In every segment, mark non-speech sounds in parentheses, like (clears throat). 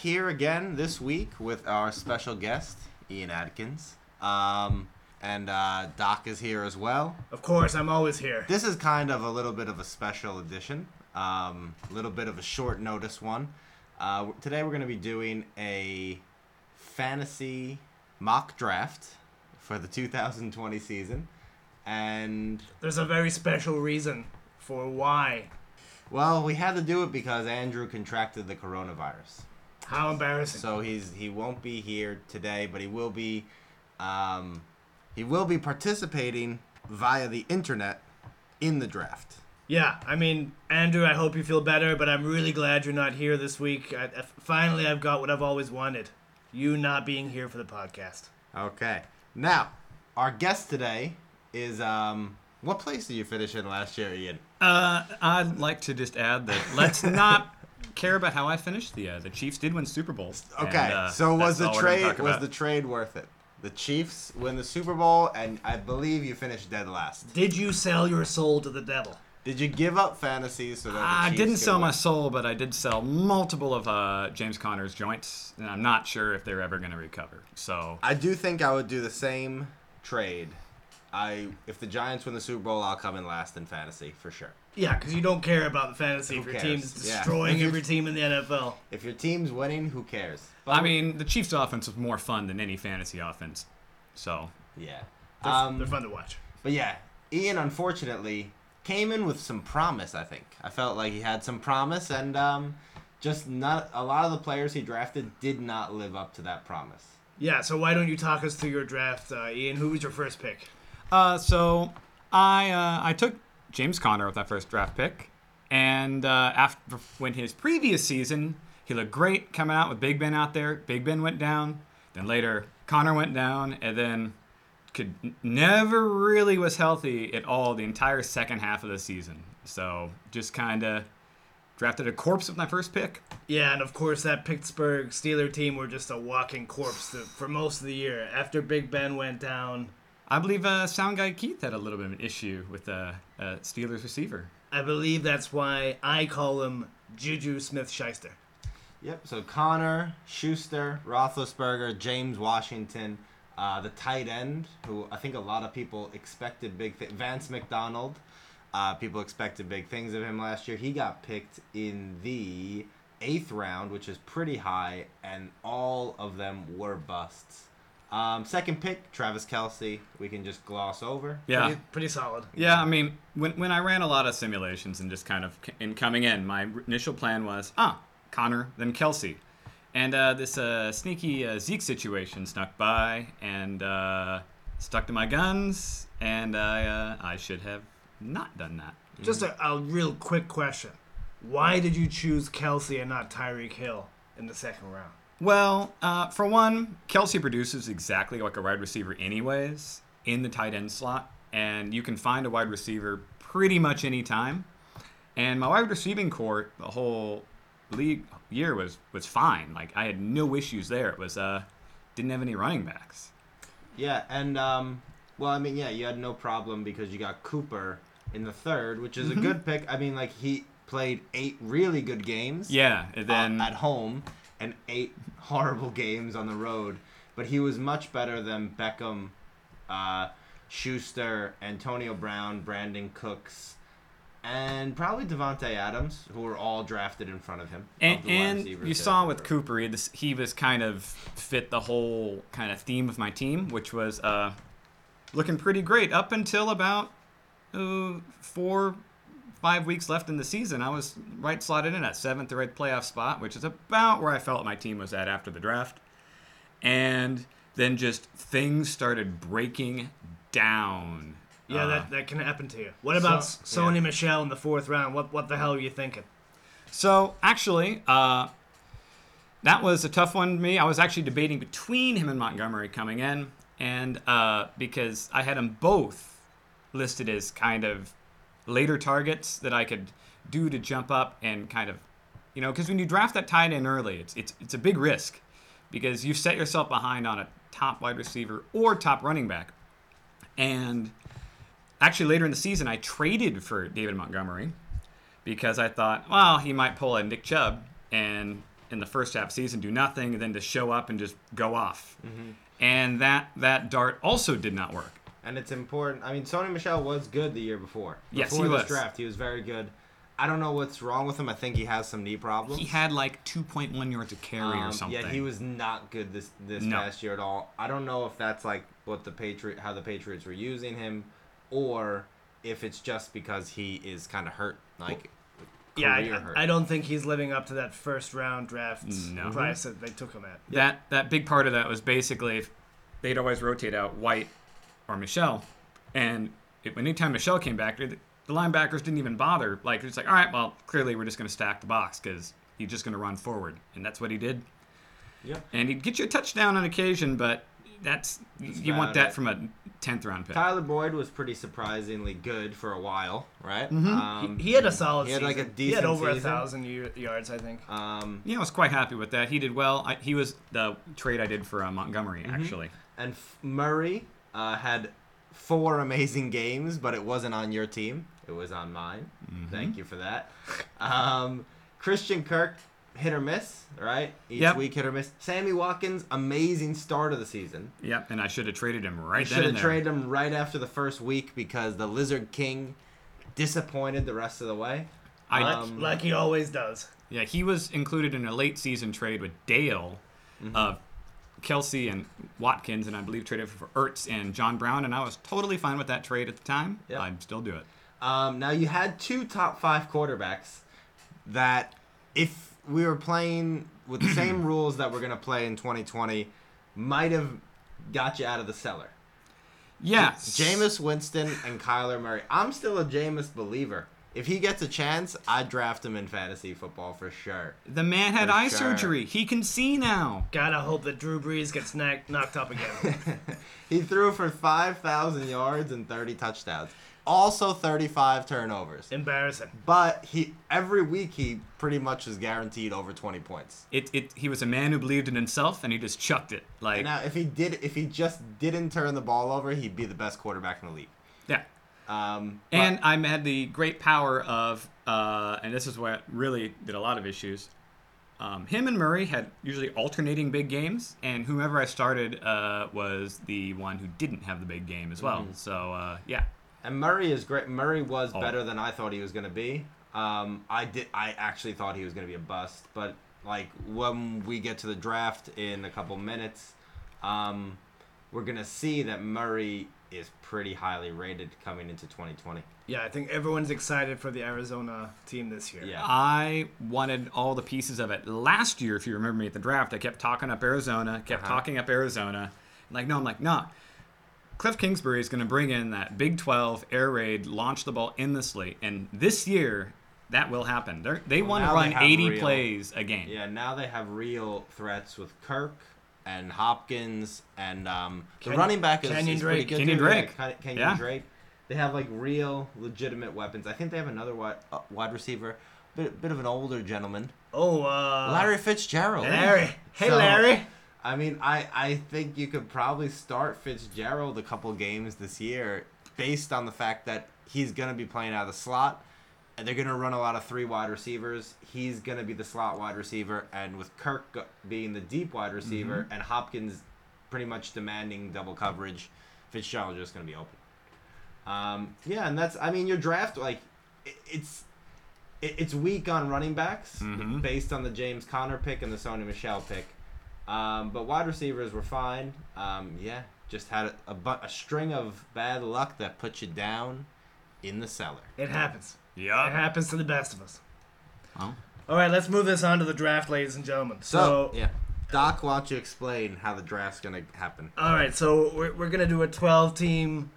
back here again this week with our special guest, Ian Adkins. Um, and uh, Doc is here as well. Of course, I'm always here. This is kind of a little bit of a special edition, um, a little bit of a short notice one. Uh, today we're going to be doing a fantasy mock draft for the 2020 season. And, There's a very special reason for why. well, we had to do it because Andrew contracted the coronavirus. How embarrassing. So he's he won't be here today, but he will be um, he will be participating via the internet in the draft. yeah, I mean, Andrew, I hope you feel better, but I'm really glad you're not here this week. I, I- finally, I've got what I've always wanted you not being here for the podcast. Okay. Now, our guest today is um what place did you finish in last year, Ian? Uh, I'd like to just add that let's not care about how I finished. The uh, the Chiefs did win Super Bowls. Okay. and, uh, so was the all we're gonna trade was the trade worth it? The Chiefs win the Super Bowl and I believe you finished dead last. Did you sell your soul to the devil? Did you give up fantasy so that the I didn't could sell my soul, but I did sell multiple of uh, James Conner's joints, and I'm not sure if they're ever going to recover. So I do think I would do the same trade. I if the Giants win the Super Bowl, I'll come in last in fantasy for sure. Yeah, because you don't care about the fantasy Who if your cares? team's Yeah. destroying every team in the NFL. If your team's winning, who cares? I mean, the Chiefs' offense was more fun than any fantasy offense. So Yeah. They're, Um, they're fun to watch. but yeah, Ian unfortunately came in with some promise. I think I felt like he had some promise, and um, just not a lot of the players he drafted did not live up to that promise. Yeah, so why don't you talk us through your draft, uh, Ian? Who was your first pick? Uh, so I uh, I took James Conner with that first draft pick, and uh, after when his previous season he looked great coming out with Big Ben out there. Big Ben went down, then later Conner went down, and then could never really was healthy at all the entire second half of the season. So just kind of drafted a corpse with my first pick. Yeah, and of course that Pittsburgh Steeler team were just a walking corpse to, for most of the year. After Big Ben went down, I believe uh, Sound Guy Keith had a little bit of an issue with the uh, Steelers receiver. I believe that's why I call him Juju Smith-Schuster. Yep. So Conner, Schuster, Roethlisberger, James Washington, uh, the tight end, who I think a lot of people expected big things. Vance McDonald. Uh, people expected big things of him last year. He got picked in the eighth round, which is pretty high, and all of them were busts. Um, second pick, Travis Kelce. We can just gloss over. Yeah. Pretty, pretty solid. Yeah, I mean, when, when I ran a lot of simulations and just kind of in coming in, my initial plan was, ah, Conner, then Kelce. And uh, this uh, sneaky uh, Zeke situation snuck by and uh, stuck to my guns, and I, uh, I should have not done that. Just a, a real quick question. Why did you choose Kelce and not Tyreek Hill in the second round? Well, uh, for one, Kelce produces exactly like a wide receiver, anyways, in the tight end slot, and you can find a wide receiver pretty much any time. And my wide receiving core, the whole league year was was fine. Like I had no issues there. It was uh, didn't have any running backs. Yeah, and um, well, I mean, yeah, you had no problem because you got Cooper in the third, which is a good pick. I mean, like he played eight really good games. Yeah, and uh, then at home and eight (laughs) horrible games on the road, but he was much better than Beckham, uh, Schuster, Antonio Brown, Brandin Cooks. And probably Davante Adams, who were all drafted in front of him. of And, the and you saw with Cooper, he, this, he was kind of fit the whole kind of theme of my team, which was uh, looking pretty great up until about uh, four, five weeks left in the season. I was right slotted in at seventh or eighth playoff spot, which is about where I felt my team was at after the draft. And then just things started breaking down. Yeah, Uh, that, that can happen to you. What about So- Sony yeah. Michel in the fourth round? What what the hell are you thinking? So actually, uh, that was a tough one to me. I was actually debating between him and Montgomery coming in, and uh, because I had them both listed as kind of later targets that I could do to jump up and kind of, you know, because when you draft that tight end early, it's it's it's a big risk because you've set yourself behind on a top wide receiver or top running back, and actually later in the season I traded for David Montgomery because I thought, well, he might pull a Nick Chubb and in the first half season do nothing, and then to show up and just go off. Mm-hmm. And that that dart also did not work. And it's important. I mean, Sony Michel was good the year before. Yes, before he this was. draft, he was very good. I don't know what's wrong with him. I think he has some knee problems. He had like 2.1 yards of carry or Um, something. Yeah, he was not good this this No. past year at all. I don't know if that's like what the Patriot how the Patriots were using him, or if it's just because he is kind of hurt, like Yeah, I, hurt. I don't think he's living up to that first round draft No. price that they took him at. That that big part of that was basically they'd always rotate out White or Michel, and it, anytime Michel came back, the, the linebackers didn't even bother. Like it's like, all right, well, clearly we're just going to stack the box because he's just going to run forward, and that's what he did. Yep. And he'd get you a touchdown on occasion, but that's That's you want that it. from a tenth round pick. Tyler Boyd was pretty surprisingly good for a while, right? Um, He, he had a solid He had like a season. He had decent over a thousand y- yards, I think. Um, Yeah, I was quite happy with that. He did well. I, he was the trade I did for uh, Montgomery, Mm-hmm. actually. and F- Murray uh, had four amazing games, but it wasn't on your team. It was on mine. Mm-hmm. Thank you for that. Um, Christian Kirk, hit or miss, right? Each Yep. week, hit or miss. Sammy Watkins, amazing start of the season. Yep, and I should have traded him right then should have traded him right after the first week because the Lizard King disappointed the rest of the way. I, Like, Um, like he always does. Yeah, he was included in a late season trade with Dale Mm-hmm. of Kelce and Watkins, and I believe traded for Ertz and John Brown, and I was totally fine with that trade at the time. Yep. I'd still do it. Um, now you had two top five quarterbacks that, if we were playing with the (clears throat) same rules that we're gonna play in 2020, might have got you out of the cellar. Yeah, Jameis Winston and Kyler Murray. I'm still a Jameis believer. If he gets a chance, I'd draft him in fantasy football for sure. The man had For eye sure. surgery. He can see now. Gotta hope that Drew Brees gets knocked knocked up again. (laughs) He threw for 5,000 yards and 30 touchdowns. Also 35 turnovers. Embarrassing. But he every week he pretty much was guaranteed over 20 points. It, it, he was a man who believed in himself, and he just chucked it. Like, Now, if he did, if he just didn't turn the ball over, he'd be the best quarterback in the league. yeah. Um, but- And I had the great power of, uh, and this is what really did a lot of issues. Um, him and Murray had usually alternating big games, and whomever I started uh, was the one who didn't have the big game as well. So uh, yeah, and Murray is great. Murray was Oh. better than I thought he was going to be. Um, I did. I actually thought he was going to be a bust, but like when we get to the draft in a couple minutes, um, we're gonna see that Murray is pretty highly rated coming into 2020. Yeah, I think everyone's excited for the Arizona team this year. Yeah. I wanted all the pieces of it last year. If you remember me at the draft, I kept talking up Arizona, kept Uh-huh. talking up Arizona. Like no, I'm like nah. Cliff Kingsbury is going to bring in that Big 12 air raid, launch the ball endlessly. and this year that will happen. They're, they Well, want to run 80 real- plays a game. Yeah, now they have real threats with Kirk and Hopkins and um, the Ken- running back is, Kenyan is pretty Drake. good Kenyan too. Drake. Yeah, Ken- Kenyan Yeah. Drake. They have like real legitimate weapons. I think they have another wide, uh, wide receiver, bit bit of an older gentleman, Oh, uh, Larry Fitzgerald. Larry. Hey, So- Larry. I mean, I I think you could probably start Fitzgerald a couple games this year based on the fact that he's gonna be playing out of the slot. They're gonna run a lot of three wide receivers. He's gonna be the slot wide receiver, and with Kirk being the deep wide receiver and Hopkins pretty much demanding double coverage, Fitzgerald's just gonna be open. Um, yeah, and that's I mean your draft like it, it's it, it's weak on running backs Mhm. based on the James Conner pick and the Sony Michel pick. Um, but wide receivers were fine. Um, yeah, just had a, a, a string of bad luck that put you down in the cellar. It happens. It happens to the best of us. Oh. All right, let's move this on to the draft, ladies and gentlemen. So, So, yeah, Doc, why don't you explain how the draft's gonna happen? all right, so we're, we're gonna do a 12 team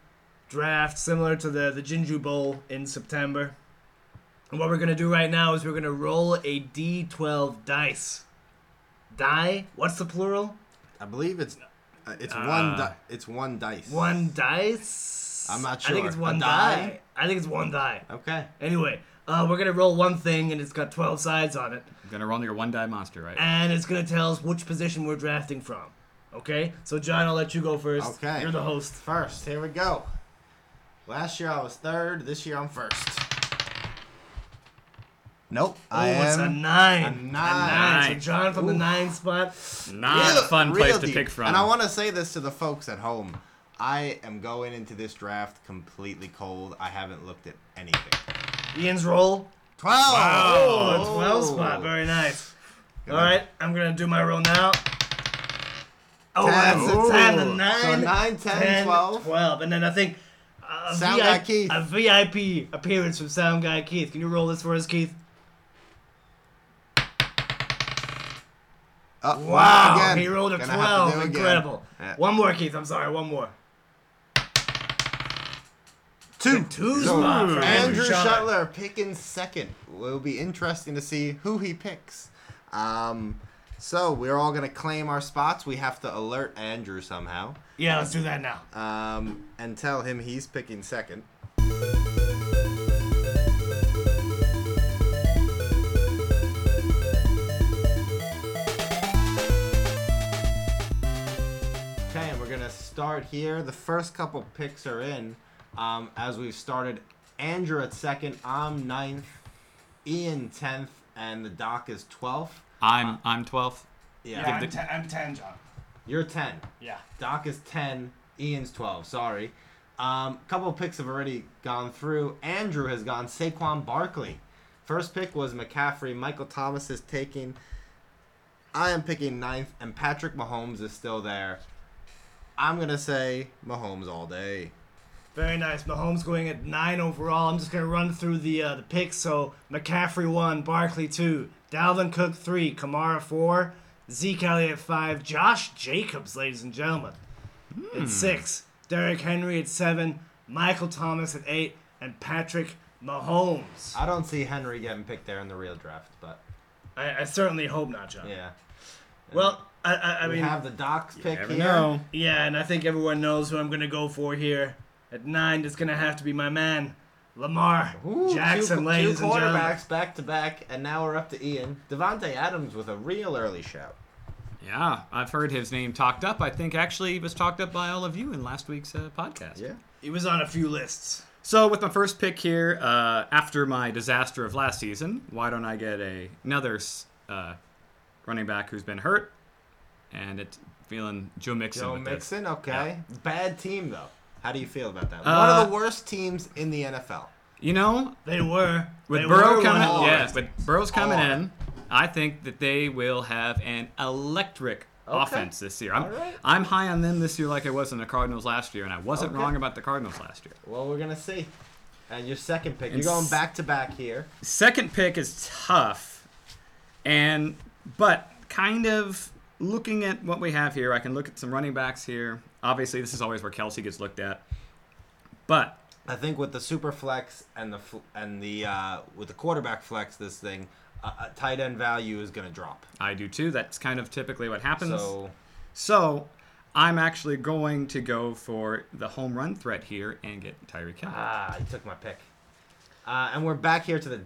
draft similar to the the Jinju Bowl in September. And what we're gonna do right now is we're gonna roll a D12 dice. Die? What's the plural? I believe it's uh, it's Uh, one di- it's one dice. One dice. I'm not sure. I think it's one die? die. I think it's one die. Okay. Anyway, uh, we're gonna roll one thing, and it's got 12 sides on it. I'm gonna roll your one die monster, right? and it's gonna tell us which position we're drafting from. Okay, so John, I'll let you go first. Okay. you're the host. First, here we go. Last year I was third. This year I'm first. Nope. Oh, I it's a nine. a nine. A nine. nine. So John from the nine spot. Not Real- a fun real place to pick from. And I want to say this to the folks at home. I am going into this draft completely cold. I haven't looked at anything. Ian's roll. 12! Oh, 12 spot. Very nice. All right, I'm going to do my roll now. Oh, Ten. that's a 10, a 9. So 9, 10, 12. 12. And then I think a, Sound Guy VIP, Keith. a VIP appearance from Sound Guy Keith. Can you roll this for us, Keith? Uh, Wow, he rolled a Gonna 12. Incredible. Yeah. One more, Keith. I'm sorry, one more. Two. Two So, Andrew Andrew Shuttler. Shuttler picking second. It will be interesting to see who he picks. Um, so we're all gonna claim our spots. We have to alert Andrew somehow, Yeah, let's do that now. um, and tell him he's picking second. Okay, and we're gonna start here. The first couple picks are in. Um, as we've started, Andrew at second, I'm ninth, Ian tenth, and the doc is twelfth. I'm I'm 12th. Yeah, Give I'm, the- ten, I'm 10, John. you're ten. Yeah. Doc is ten, Ian's twelve. Sorry. Um, couple of picks have already gone through. Andrew has gone Saquon Barkley. First pick was McCaffrey. Michael Thomas is taking. I am picking ninth, and Patrick Mahomes is still there. I'm gonna say Mahomes all day. Very nice. Mahomes going at nine overall. I'm just gonna run through the uh, the picks. So McCaffrey one, Barkley two, Dalvin Cook three, Kamara four, Zeke Elliott five, Josh Jacobs, ladies and gentlemen, at six, Derrick Henry at seven, Michael Thomas at eight, and Patrick Mahomes. I don't see Henry getting picked there in the real draft, but I, I certainly hope not, John. yeah. Well, I, I, I we mean, have the Doc's pick Never here. know. yeah, and I think everyone knows who I'm gonna go for here. At nine, it's gonna have to be my man, Lamar Ooh, Jackson, two, ladies two and gentlemen. quarterbacks back to back, and now we're up to Ian. Davante Adams with a real early shout. Yeah, I've heard his name talked up. I think actually he was talked up by all of you in last week's uh, podcast. Yeah. He was on a few lists. So with my first pick here, uh, after my disaster of last season, why don't I get a, another uh, running back who's been hurt, and it's feeling Joe Mixon. Joe with this. Mixon, okay. Bad team though. How do you feel about that? Uh, One of the worst teams in the NFL. You know, They were. with they Burrow were coming, one of the yeah, with Burrow's coming Oh. in, I think that they will have an electric Okay. offense this year. I'm, All right. I'm high on them this year, like I was on the Cardinals last year, and I wasn't Okay. wrong about the Cardinals last year. Well, we're gonna see. And your second pick, And you're going back to back here. Second pick is tough, and but kind of looking at what we have here, I can look at some running backs here. Obviously, this is always where Kelce gets looked at, but I think with the super flex and the and the uh, with the quarterback flex, this thing, uh, tight end value is gonna drop. I do too. That's kind of typically what happens. So So I'm actually going to go for the home run threat here and get Tyreek Hill. ah, you took my pick. Uh, and we're back here to the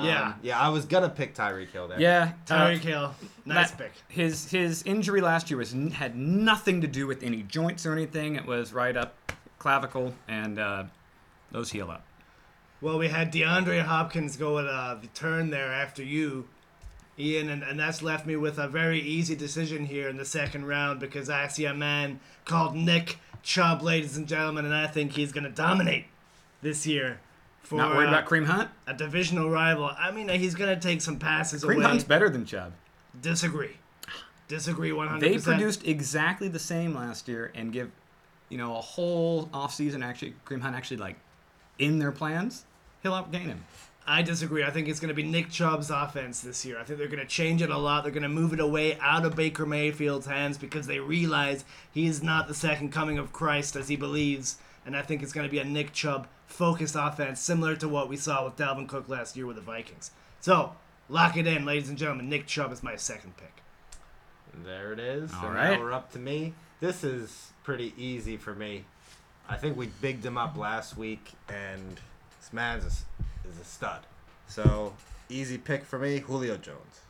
doc. Um, Yeah. Yeah, I was gonna pick Tyreek Hill there. yeah, Tyreek Hill. Nice that- pick. His his injury last year was had nothing to do with any joints or anything. It was right up clavicle, and uh, those heal up. Well, we had DeAndre Hopkins go at uh, the turn there after you, Ian, and, and that's left me with a very easy decision here in the second round because I see a man called Nick Chubb, ladies and gentlemen, and I think he's going to dominate this year for Not worried uh, about Kareem Hunt. a divisional rival. I mean, he's going to take some passes Kareem away. Hunt's better than Chubb. Disagree. Disagree 100%. They produced exactly the same last year and give, you know, a whole offseason actually Kareem Hunt actually like in their plans. He'll outgain him. I disagree. I think it's going to be Nick Chubb's offense this year. I think they're going to change it a lot. They're going to move it away out of Baker Mayfield's hands because they realize he is not the second coming of Christ as he believes. And I think it's going to be a Nick Chubb focused offense, similar to what we saw with Dalvin Cook last year with the Vikings. So, lock it in, ladies and gentlemen. Nick Chubb is my second pick. There it is. All and right. now we're up to me. This is pretty easy for me. I think we bigged him up last week, and this man's a, s- is a stud. So easy pick for me, Julio Jones.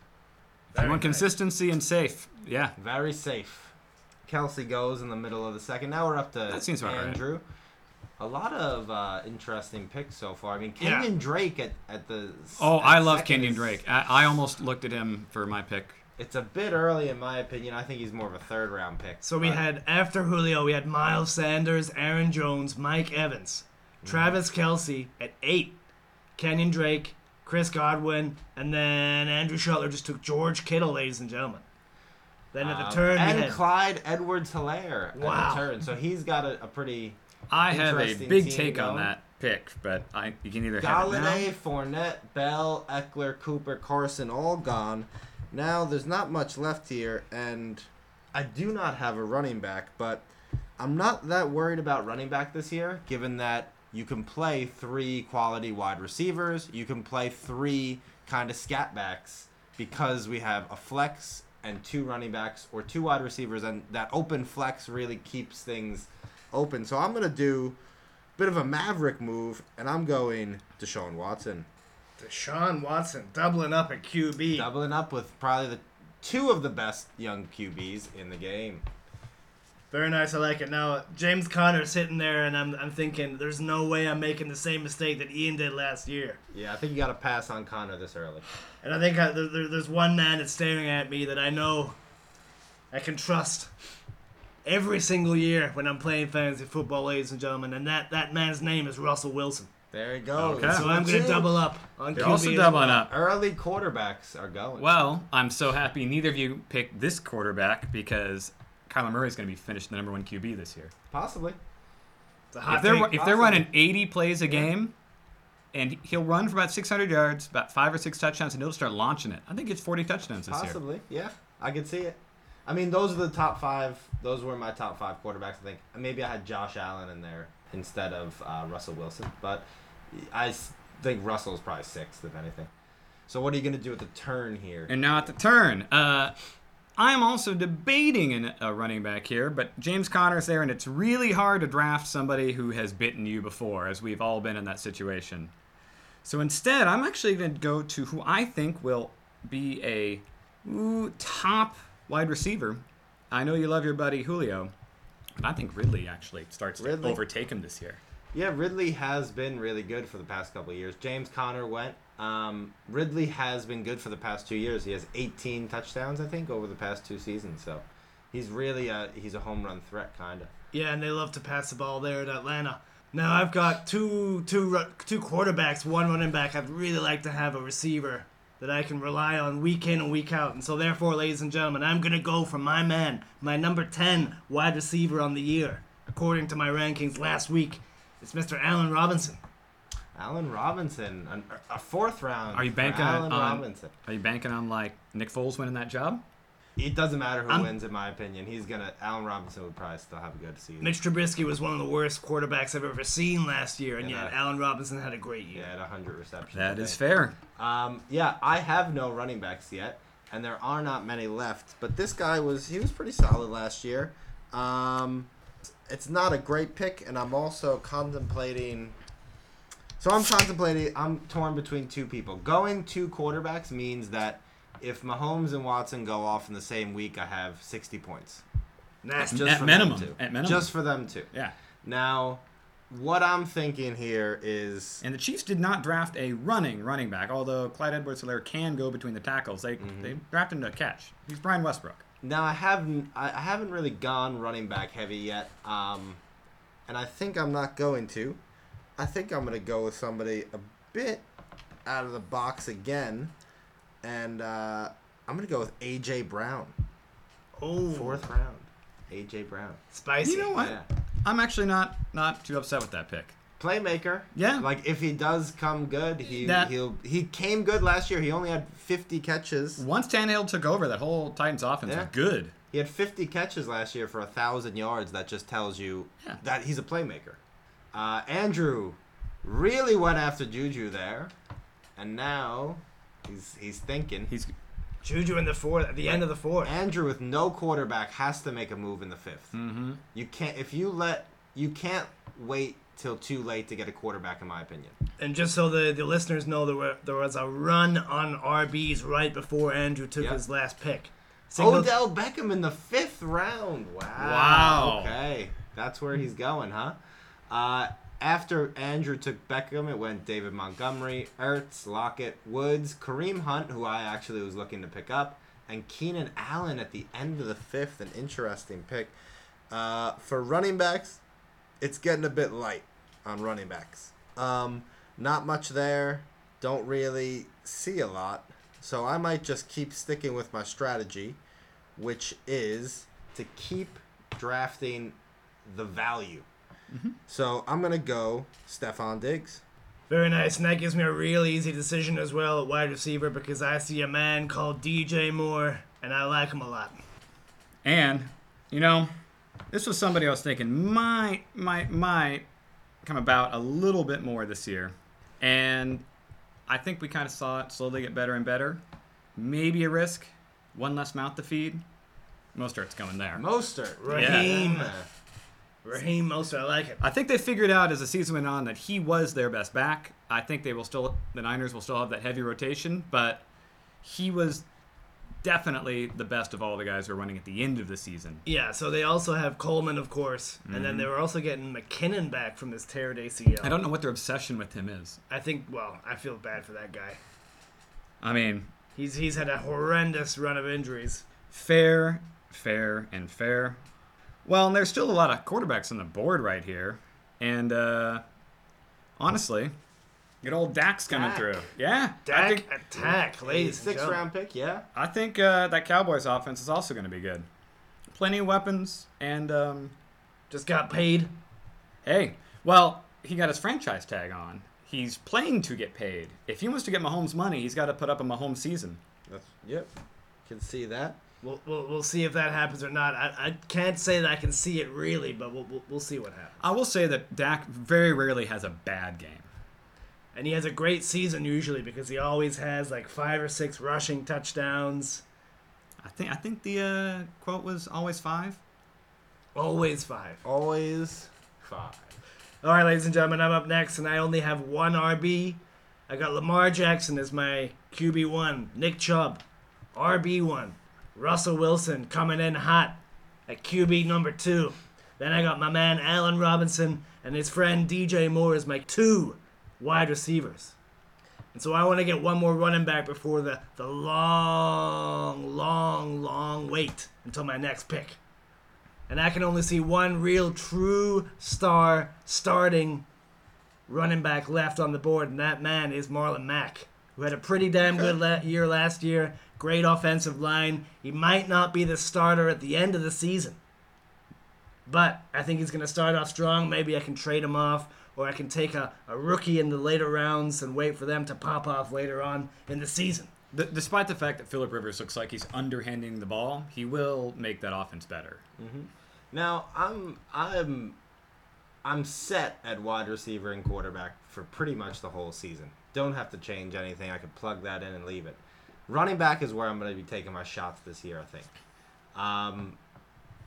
If you want Very nice. consistency and safe, yeah. Very safe. Kelce goes in the middle of the second. Now we're up to That seems about right. Andrew. A lot of uh, interesting picks so far. I mean, Yeah. Kenyan Drake at, at the. Oh, at I love second Kenyan is- Drake. I, I almost looked at him for my pick. It's a bit early in my opinion. I think he's more of a third round pick. So we had after Julio, we had Miles Sanders, Aaron Jones, Mike Evans, Travis Kelce at eight, Kenyan Drake, Chris Godwin, and then Andrew Shuttler just took George Kittle, ladies and gentlemen. Then at the Um, turn, and had Clyde Edwards Helaire Wow. at the turn. So he's got a, a pretty I have a big take on that pick, but I you can either have it Golladay. Fournette, Bell, Ekeler, Cooper, Carson, all gone. Now there's not much left here, and I do not have a running back, but I'm not that worried about running back this year, given that you can play three quality wide receivers, you can play three kind of scat backs because we have a flex and two running backs or two wide receivers, and that open flex really keeps things open. So I'm gonna do a bit of a maverick move, and I'm going Deshaun Watson, Deshaun Watson doubling up at QB. doubling up with probably the two of the best young QBs in the game. Very nice, I like it. Now James Conner sitting there, and I'm, I'm thinking, there's no way I'm making the same mistake that Ian did last year. Yeah, I think you got to pass on Conner this early. And I think I, there, there- there's one man that's staring at me that I know I can trust every single year when I'm playing fantasy football, ladies and gentlemen. And that, that man's name is Russell Wilson. There you go. Okay. So I'm going to double up on They're QB. also doubling well. up. Early quarterbacks are going. Well, I'm so happy neither of you picked this quarterback because Kyler Murray is going to be finished the number one QB this year. Possibly. It's a hot If they're if they're running 80 plays a game, and he'll run for about 600 yards, about five or six touchdowns, and he'll start launching it. I think it's 40 touchdowns this year. Possibly. Yeah, I could see it. I mean, those are the top five. Those were my top five quarterbacks. I think maybe I had Josh Allen in there instead of uh, Russell Wilson, but I think Russell's probably sixth if anything. So what are you gonna do at the turn here? And now at the turn, uh, I'm also debating an, a running back here, but James Conner's there, and it's really hard to draft somebody who has bitten you before, as we've all been in that situation. So instead, I'm actually going to go to who I think will be a ooh, top wide receiver. I know you love your buddy Julio, but I think Ridley actually starts to overtake him this year. Yeah, Ridley has been really good for the past couple of years. James Conner went. Um, Ridley has been good for the past two years. He has 18 touchdowns, I think, over the past two seasons. So he's really a he's a home run threat, kind of. Yeah, and they love to pass the ball there at Atlanta. Now I've got two two ru- two quarterbacks, one running back. I'd really like to have a receiver that I can rely on week in and week out. And so therefore, ladies and gentlemen, I'm gonna go for my man, my number ten wide receiver on the year, according to my rankings last week. It's Mr. Allen Robinson. Allen Robinson, an, a fourth round. Are you for banking Allen on- Robinson? Are you banking on like Nick Foles winning that job? It doesn't matter who I'm- wins, in my opinion. He's gonna. Allen Robinson would probably still have a good season. Mitch Trubisky was one of the worst quarterbacks I've ever seen last year, and Yeah. yet Allen Robinson had a great year. yeah, at 100 receptions. That is fair. Um, yeah, I have no running backs yet, and there are not many left. But this guy was he was pretty solid last year. Um, it's not a great pick, and I'm also contemplating. So I'm contemplating. I'm torn between two people. Going two quarterbacks means that if Mahomes and Watson go off in the same week, I have 60 points. Nasty. Just At for minimum, them two. at minimum. Just for them two. Yeah. Now, what I'm thinking here is And the Chiefs did not draft a running running back, although Clyde Edwards Helaire can go between the tackles. They Mm-hmm. they drafted him to catch. He's Brian Westbrook. Now I haven't I I haven't really gone running back heavy yet, um, and I think I'm not going to. I think I'm gonna go with somebody a bit out of the box again, and uh, I'm gonna go with AJ Brown, Oh, fourth round. AJ Brown, spicy. You know what? yeah, I'm actually not not too upset with that pick. playmaker. Yeah. like if he does come good, he That- he'll he came good last year. He only had 50 catches. Once Tannehill took over, that whole Titans offense Yeah. was good. He had 50 catches last year for a thousand yards. That just tells you Yeah. that he's a playmaker. Uh, Andrew really went after Juju there, and now he's he's thinking. He's Juju in the fourth, at the end of the fourth. Andrew with no quarterback has to make a move in the 5th mm-hmm. You can't if you let you can't wait till too late to get a quarterback, in my opinion. And just so the, the listeners know, there were there was a run on RBs right before Andrew took Yep. his last pick. Single- Odell Beckham in the fifth round. Wow. Wow. Okay, that's where he's going, huh? Uh, after Andrew took Beckham, it went David Montgomery, Ertz, Lockett, Woods, Kareem Hunt, who I actually was looking to pick up, and Keenan Allen at the end of the fifth. An interesting pick. Uh, for running backs, it's getting a bit light on running backs. Um, not much there. Don't really see a lot. So I might just keep sticking with my strategy, which is to keep drafting the value. So I'm gonna go Stefon Diggs. Very nice, and that gives me a real easy decision as well at wide receiver because I see a man called DJ Moore, and I like him a lot. And, you know, this was somebody I was thinking might, might, might come about a little bit more this year. And I think we kind of saw it slowly get better and better. Maybe a risk, one less mouth to feed. Mostert's coming there. Mostert. Raheem. Yeah. Raheem Mostert, I like it. I think they figured out as the season went on that he was their best back. I think they will still, the Niners will still have that heavy rotation, but he was definitely the best of all the guys who are running at the end of the season. Yeah, so they also have Coleman, of course, and then mm-hmm. they were also getting McKinnon back from this teared ACL. I don't know what their obsession with him is. I think. Well, I feel bad for that guy. I mean, He's he's had a horrendous run of injuries. fair, fair, and fair. Well, and there's still a lot of quarterbacks on the board right here, and uh, honestly, good old Dak's coming Dak. through. Yeah, I Dak think, attack, ladies Six gentlemen. round pick, yeah. I think uh, that Cowboys offense is also going to be good. Plenty of weapons, and um, Just got paid. hey, well, he got his franchise tag on. He's playing to get paid. If he wants to get Mahomes money, he's got to put up a Mahomes season. That's yep. Can see that. We'll, we'll, we'll see if that happens or not. I, I can't say that I can see it really, but we'll, we'll, we'll see what happens. I will say that Dak very rarely has a bad game. And he has a great season usually because he always has like five or six rushing touchdowns. I think I think the uh, quote was always five. Always five. Always five. All right, ladies and gentlemen, I'm up next, and I only have one RB. I got Lamar Jackson as my QB1, Nick Chubb, RB1, Russell Wilson coming in hot at QB number two. Then I got my man Allen Robinson and his friend DJ Moore as my two wide receivers. And so I want to get one more running back before the, the long, long, long wait until my next pick and I can only see one real true star starting running back left on the board, and that man is Marlon Mack, who had a pretty damn good la- year last year. Great offensive line. He might not be the starter at the end of the season, but I think he's going to start off strong. Maybe I can trade him off, or I can take a, a rookie in the later rounds and wait for them to pop off later on in the season. D- despite the fact that Philip Rivers looks like he's underhanding the ball, he will make that offense better. Mm-hmm. Now I'm I'm I'm set at wide receiver and quarterback for pretty much the whole season. Don't have to change anything. I could plug that in and leave it. Running back is where I'm going to be taking my shots this year. I think. Um,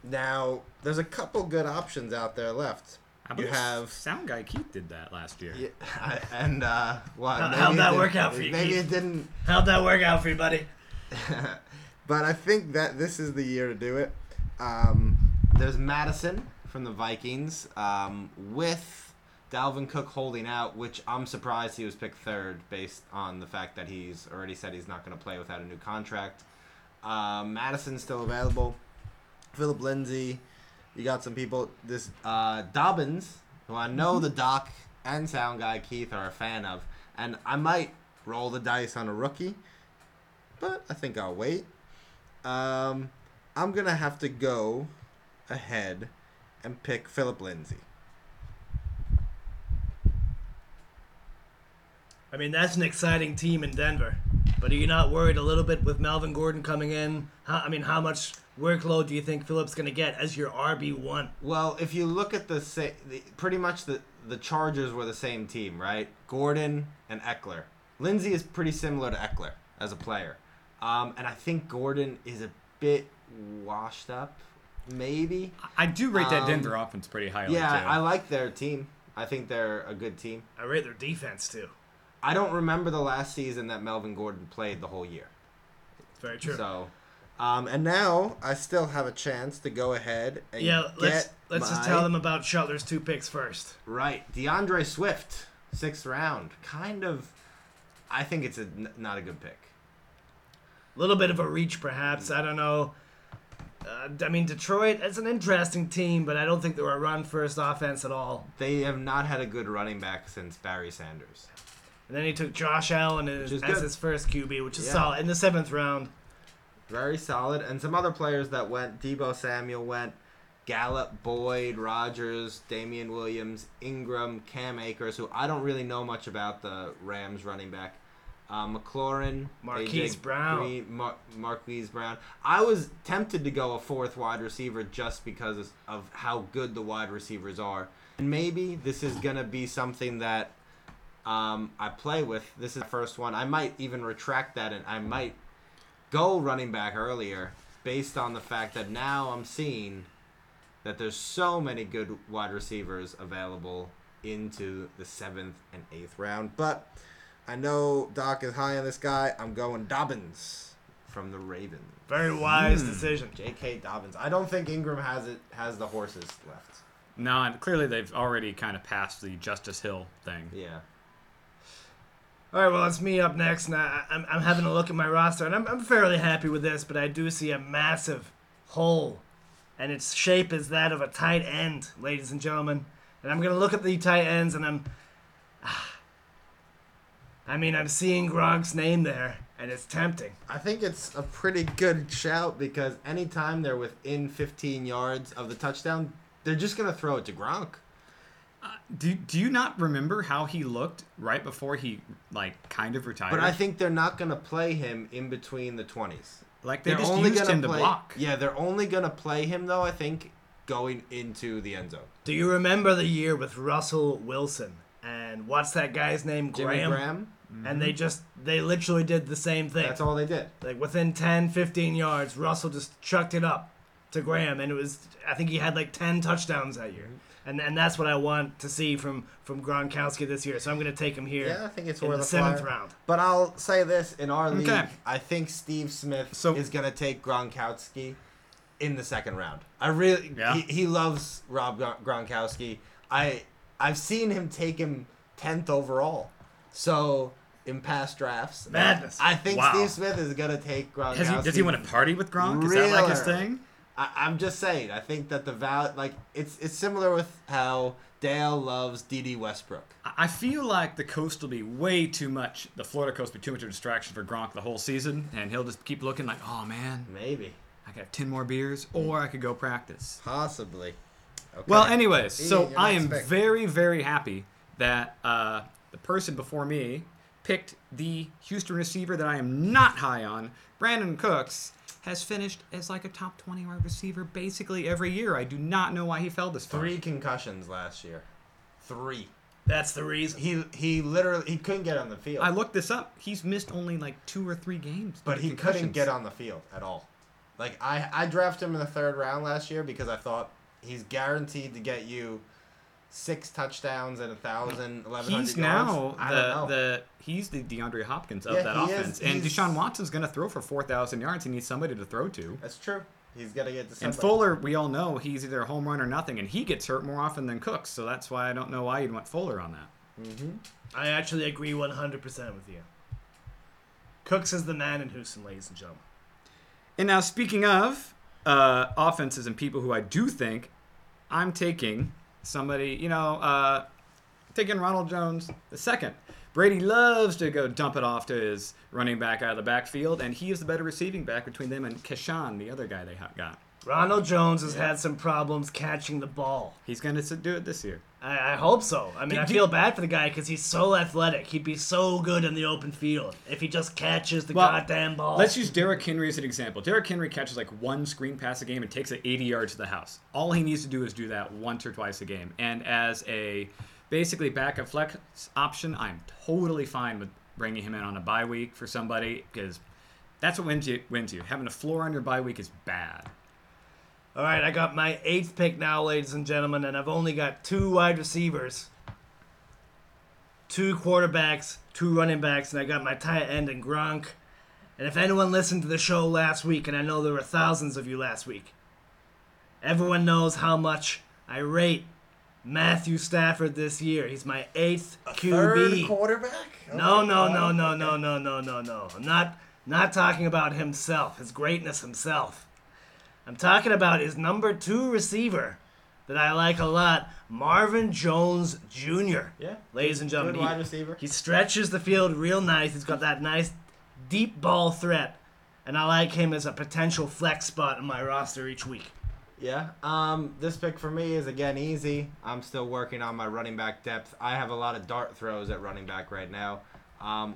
now there's a couple good options out there left. How You have sound guy Keith did that last year. yeah, and uh, well, How, how'd that work out for you, Maybe Keith? it didn't. How'd that work out for you, buddy? (laughs) but I think that this is the year to do it. Um, there's Mattison from the Vikings um, with Dalvin Cook holding out, which I'm surprised he was picked third based on the fact that he's already said he's not going to play without a new contract. Um, Mattison's still available. Philip Lindsay. You got some people. This uh, Dobbins, who I know the doc and sound guy Keith are a fan of, and I might roll the dice on a rookie, but I think I'll wait. Um, I'm gonna have to go ahead and pick Philip Lindsay. I mean, that's an exciting team in Denver. But are you not worried a little bit with Melvin Gordon coming in? How, I mean, how much workload do you think Phillips is going to get as your RB1? Well, if you look at the sa- the pretty much the the Chargers were the same team, right? Gordon and Ekeler. Lindsay is pretty similar to Ekeler as a player, um, and I think Gordon is a bit washed up, maybe. I do rate that Um, Denver offense pretty highly. Yeah, too. I like their team. I think they're a good team. I rate their defense, too. I don't remember the last season that Melvin Gordon played the whole year. Very true. So, Um, and now I still have a chance to go ahead and Yeah, let's let's just tell them about Shuttler's two picks first. Right, D'Andre Swift, sixth round. Kind of, I think it's a n- not a good pick. A little bit of a reach, perhaps. I don't know. Uh, I mean, Detroit, is an interesting team, but I don't think they're a run first offense at all. They have not had a good running back since Barry Sanders. And then he took Josh Allen as, as his first QB, which is Yeah. solid in the seventh round. Very solid. And some other players that went. Deebo Samuel went. Gallup, Boyd, Rogers, Damien Williams, Ingram, Cam Akers, who I don't really know much about the Rams running back. Uh, McLaurin, Marquise AJ Brown. Green, Mar- Marquise Brown. I was tempted to go a fourth wide receiver just because of how good the wide receivers are. And maybe this is going to be something that um, I play with. This is the first one. I might even retract that and I might go running back earlier based on the fact that now I'm seeing that there's so many good wide receivers available into the seventh and eighth round. But I know Doc is high on this guy. I'm going Dobbins from the Ravens. Very wise Hmm. decision. J.K. Dobbins. I don't think Ingram has it has the horses left. No, and clearly they've already kind of passed the Justice Hill thing. Yeah. All right, well, it's me up next, and I, I'm, I'm having a look at my roster, and I'm, I'm fairly happy with this, but I do see a massive hole, and its shape is that of a tight end, ladies and gentlemen. And I'm going to look at the tight ends, and I'm. Ah, (sighs) I mean, I'm seeing Gronk's name there, and it's tempting. I think it's a pretty good shout because anytime they're within 15 yards of the touchdown, they're just going to throw it to Gronk. Do, do you not remember how he looked right before he like kind of retired? But I think they're not going to play him in between the 20s. like they They're just only used gonna him to play, block. Yeah, they're only going to play him though, I think, going into the end zone. Do you remember the year with Russell Wilson? And what's that guy's name? Jimmy Graham? Graham, And mm-hmm. they just, they literally did the same thing. that's all they did. like within 10 15 yards russell just chucked it up to graham and it was i think he had like 10 touchdowns that year mm-hmm. And and that's what i want to see from from gronkowski this year so i'm going to take him here Yeah, I think it's worth the a seventh flyer. round But I'll say this in our league, Okay. I think Steve Smith So- is going to take Gronkowski in the second round. I really Yeah. he, he loves Rob Gronkowski. I I've seen him take him 10th overall. So in past drafts, Madness. I think Wow. Steve Smith is going to take Gronkowski. He, does he want to party with Gronk? Is that like his thing? I, I'm just saying. I think that the val like it's it's similar with how Dale loves Dede Westbrook. I- feel like the coast will be way too much. The Florida coast will be too much of a distraction for Gronk the whole season, and he'll just keep looking like, oh man, Maybe, I could have ten more beers, or I could go practice. possibly. Okay. Well, anyways, so I am very, very happy that uh, the person before me picked the Houston receiver that I am not high on. Brandin Cooks has finished as like a top 20 wide receiver basically every year. I do not know why he fell this far. three concussions last year. Three. that's the reason He he literally he couldn't get on the field. I looked this up. He's missed only like two or three games. but he couldn't get on the field at all. Like I I drafted him in the third round last year because I thought he's guaranteed to get you six touchdowns and a thousand, eleven hundred He's yards. now I don't know. the, the he's the DeAndre Hopkins of Yeah, that he is. offense, and He's- Deshaun Watson's going to throw for four thousand yards. He needs somebody to throw to. That's true. He's got to get to And. Fuller, we all know he's either a home run or nothing, and he gets hurt more often than Cooks. So that's why I don't know why you'd want Fuller on that. Mm-hmm. i actually agree 100% with you cooks is the man in houston ladies and gentlemen And now, speaking of uh, offenses and people who I do think, I'm taking somebody, you know, uh, taking Ronald Jones the second. Brady loves to go dump it off to his running back out of the backfield, and he is the better receiving back between them and Ke'Shawn, the other guy they got. ronald jones has had some problems catching the ball He's going to do it this year. I, I hope so. I mean, I feel bad for the guy because he's so athletic. He'd be so good in the open field if he just catches the Well, goddamn ball. Let's use Derrick Henry as an example. Derrick Henry catches like one screen pass a game and takes it 80 yards to the house. All he needs to do is do that once or twice a game. And as a basically backup flex option, I'm totally fine with bringing him in on a bye week for somebody because that's what wins you. Wins you. Having a floor on your bye week is bad. All right, I got my eighth pick now, ladies and gentlemen, and I've only got two wide receivers, two quarterbacks, two running backs, and I got my tight end and Gronk. And if anyone listened to the show last week, and I know there were thousands of you last week, everyone knows how much I rate Matthew Stafford this year. He's my eighth QB. Third quarterback? No, no, no, oh, no, no, no, no, no, no. I'm not not talking about himself, his greatness himself. I'm talking about his number two receiver that I like a lot, Marvin Jones Jr. Yeah. Ladies and gentlemen, Good he- wide receiver. he stretches the field real nice. He's got that nice deep ball threat, and I like him as a potential flex spot in my roster each week. Yeah. Um, this pick for me is again easy. I'm still working on my running back depth. I have a lot of dart throws at running back right now. Um,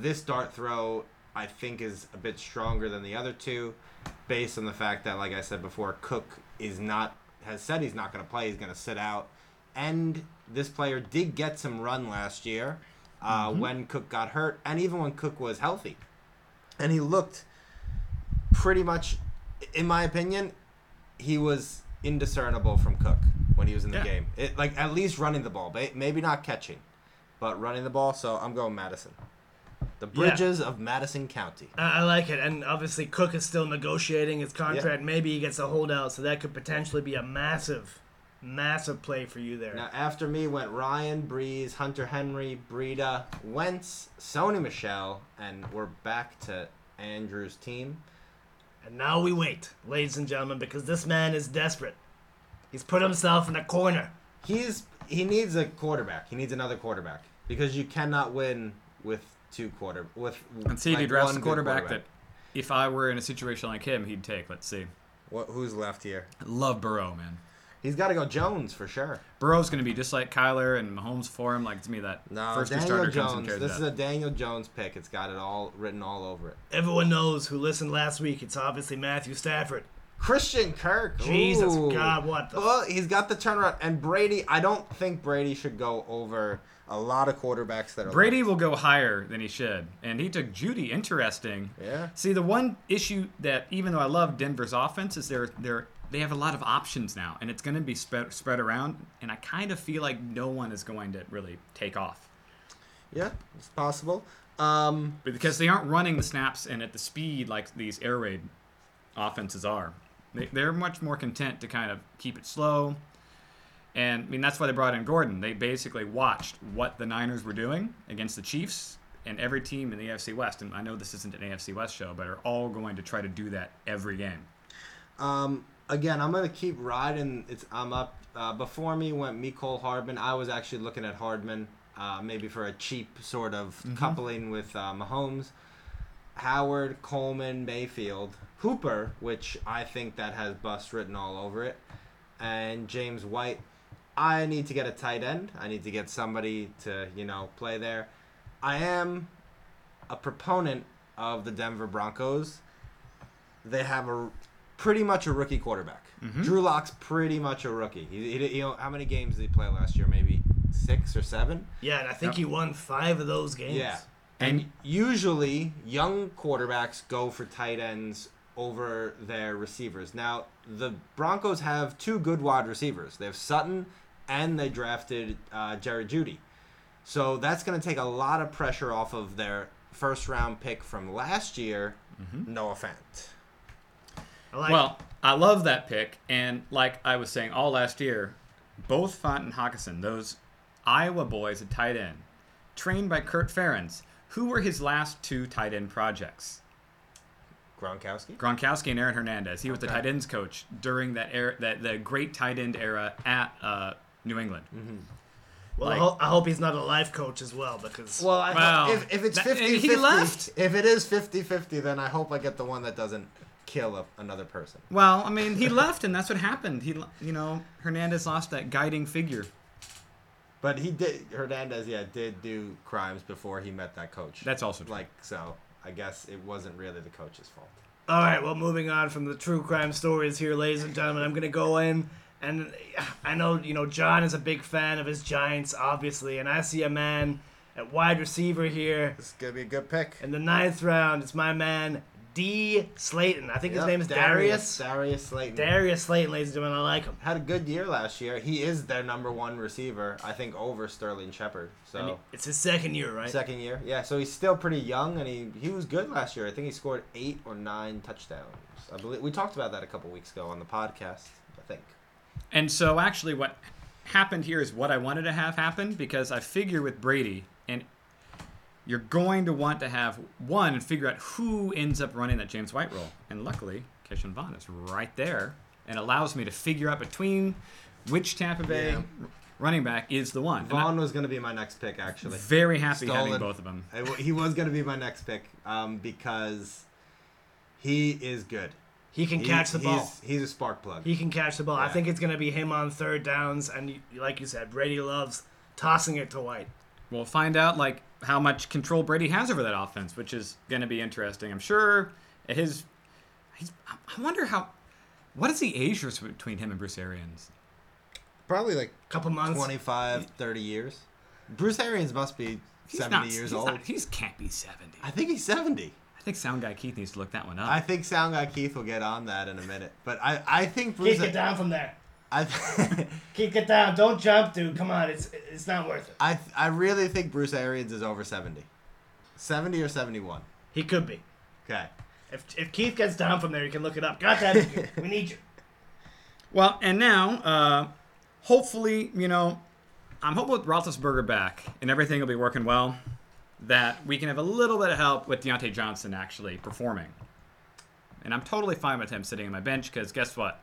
this dart throw I think is a bit stronger than the other two, based on the fact that, like I said before, Cook is not has said he's not going to play. He's going to sit out, and this player did get some run last year uh, when Cook got hurt, and even when Cook was healthy, and he looked pretty much, in my opinion, he was indiscernible from Cook when he was in the Yeah. game. It, like at least running the ball, maybe not catching, but running the ball. So I'm going Mattison. The Yeah. bridges of Madison County. I, I like it, and obviously Cook is still negotiating his contract. Maybe he gets a holdout, so that could potentially be a massive, massive play for you there. Now after me went Ryan, Brees, Hunter Henry, Breida, Wentz, Sony Michel, and we're back to Andrew's team. And now we wait, ladies and gentlemen, because this man is desperate. He's put himself in a corner. He's he needs a quarterback. He needs another quarterback because you cannot win with two quarter with. And see if he drafts a good quarterback, that if I were in a situation like him, he'd take. Let's see. What, who's left here? Love Burrow, man. He's got to go Jones for sure. Burrow's going to be just like Kyler and Mahomes for him. Like to me, that No, first Daniel starter comes and Jones. carries This is that. a Daniel Jones pick. It's got it all written all over it. Everyone knows who listened last week. It's obviously Matthew Stafford. Christian Kirk. Jesus Ooh. God, what the? Well, he's got the turnaround, and Brady. I don't think Brady should go over a lot of quarterbacks that are Brady will go higher than he should, and he took Jeudy. Interesting. Yeah. See, the one issue that even though I love Denver's offense is they're they're they have a lot of options now, and it's going to be spread spread around. And I kind of feel like no one is going to really take off Yeah, it's possible. Um, because they aren't running the snaps and at the speed like these air raid offenses are. They, they're much more content to kind of keep it slow. And I mean that's why they brought in Gordon. They basically watched what the Niners were doing against the Chiefs and every team in the AFC West. And I know this isn't an AFC West show, but are all going to try to do that every game. Um, again, I'm gonna keep riding. It's I'm up. Uh, before me went Mecole Hardman. I was actually looking at Hardman, uh, maybe for a cheap sort of coupling with uh, Mahomes, Howard, Coleman, Mayfield, Hooper, which I think that has bust written all over it, and James White. I need to get a tight end. I need to get somebody to you know play there. I am a proponent of the Denver Broncos. They have a pretty much a rookie quarterback. Mm-hmm. Drew Lock's pretty much a rookie. He, he, you know, how many games did he play last year? Maybe six or seven. Yeah, and I think Yep. he won five of those games. Yeah. And usually, young quarterbacks go for tight ends over their receivers. Now, the Broncos have two good wide receivers. They have Sutton, and they drafted uh, Jerry Jeudy. So that's going to take a lot of pressure off of their first round pick from last year, Noah Fant. I like Well, I love that pick, and like I was saying all last year, both Fant and Hockenson, those Iowa boys at tight end, trained by Kurt Ferentz, who were his last two tight end projects. Gronkowski? Gronkowski and Aaron Hernandez. He was the Okay. tight ends coach during that era, that the great tight end era at uh, New England. Mm-hmm. Well, like- I, ho- I hope he's not a life coach as well because Well, I Well, hope, if, if it's that- 50 and he 50, left. if it is 50 50, then I hope I get the one that doesn't kill a, another person. Well, I mean, he left, and that's what happened. He, you know, Hernandez lost that guiding figure. But he did, Hernandez, yeah, did do crimes before he met that coach. That's also true. like, so I guess it wasn't really the coach's fault. All right, well, moving on from the true crime stories here, ladies and gentlemen, I'm going to go in. And I know, you know, John is a big fan of his Giants, obviously. And I see a man at wide receiver here This is going to be a good pick. in the ninth round. It's my man, D. Slayton. I think his name is Darius. Darius Slayton. Darius Slayton, ladies and gentlemen. I like him. Had a good year last year. He is their number one receiver, I think, over Sterling Shepard. So he- it's his second year, right? second year, yeah. So he's still pretty young, and he he was good last year. I think he scored eight or nine touchdowns. I believe we talked about that a couple weeks ago on the podcast. I think. And so actually what happened here is what I wanted to have happen because I figure with Brady and you're going to want to have one and figure out who ends up running that James White role. And luckily, Ke'Shawn Vaughn is right there and allows me to figure out between which Tampa Bay Yeah. running back is the one. Vaughn was going to be my next pick, actually. very happy having both of them. He was going to be my next pick um, because he is good. He can He- catch the ball. He's, he's a spark plug. He can catch the ball. I think it's going to be him on third downs, and you, like you said, Brady loves tossing it to White. We'll find out like how much control Brady has over that offense, which is going to be interesting. I'm sure at his. He's, I wonder how. What is the age difference between him and Bruce Arians? Probably like a Couple months. 25, 30 years. Bruce Arians must be He's 70 not, years he's old. Not, he's can't be 70. I think he's 70. I think Sound Guy Keith needs to look that one up. I think Sound Guy Keith will get on that in a minute. But I, I think Bruce. Keith, get down from there. I, (laughs) Keith, get down. Don't jump, dude. Come on, it's it's not worth it. I, I really think Bruce Arians is over 70. 70 or 71. He could be. Okay. If, if Keith gets down from there, you can look it up. Got that? we need you. well, and now, uh, hopefully, you know, I'm hoping with Roethlisberger back and everything will be working well, that we can have a little bit of help with Diontae Johnson actually performing. And I'm totally fine with him sitting on my bench because guess what?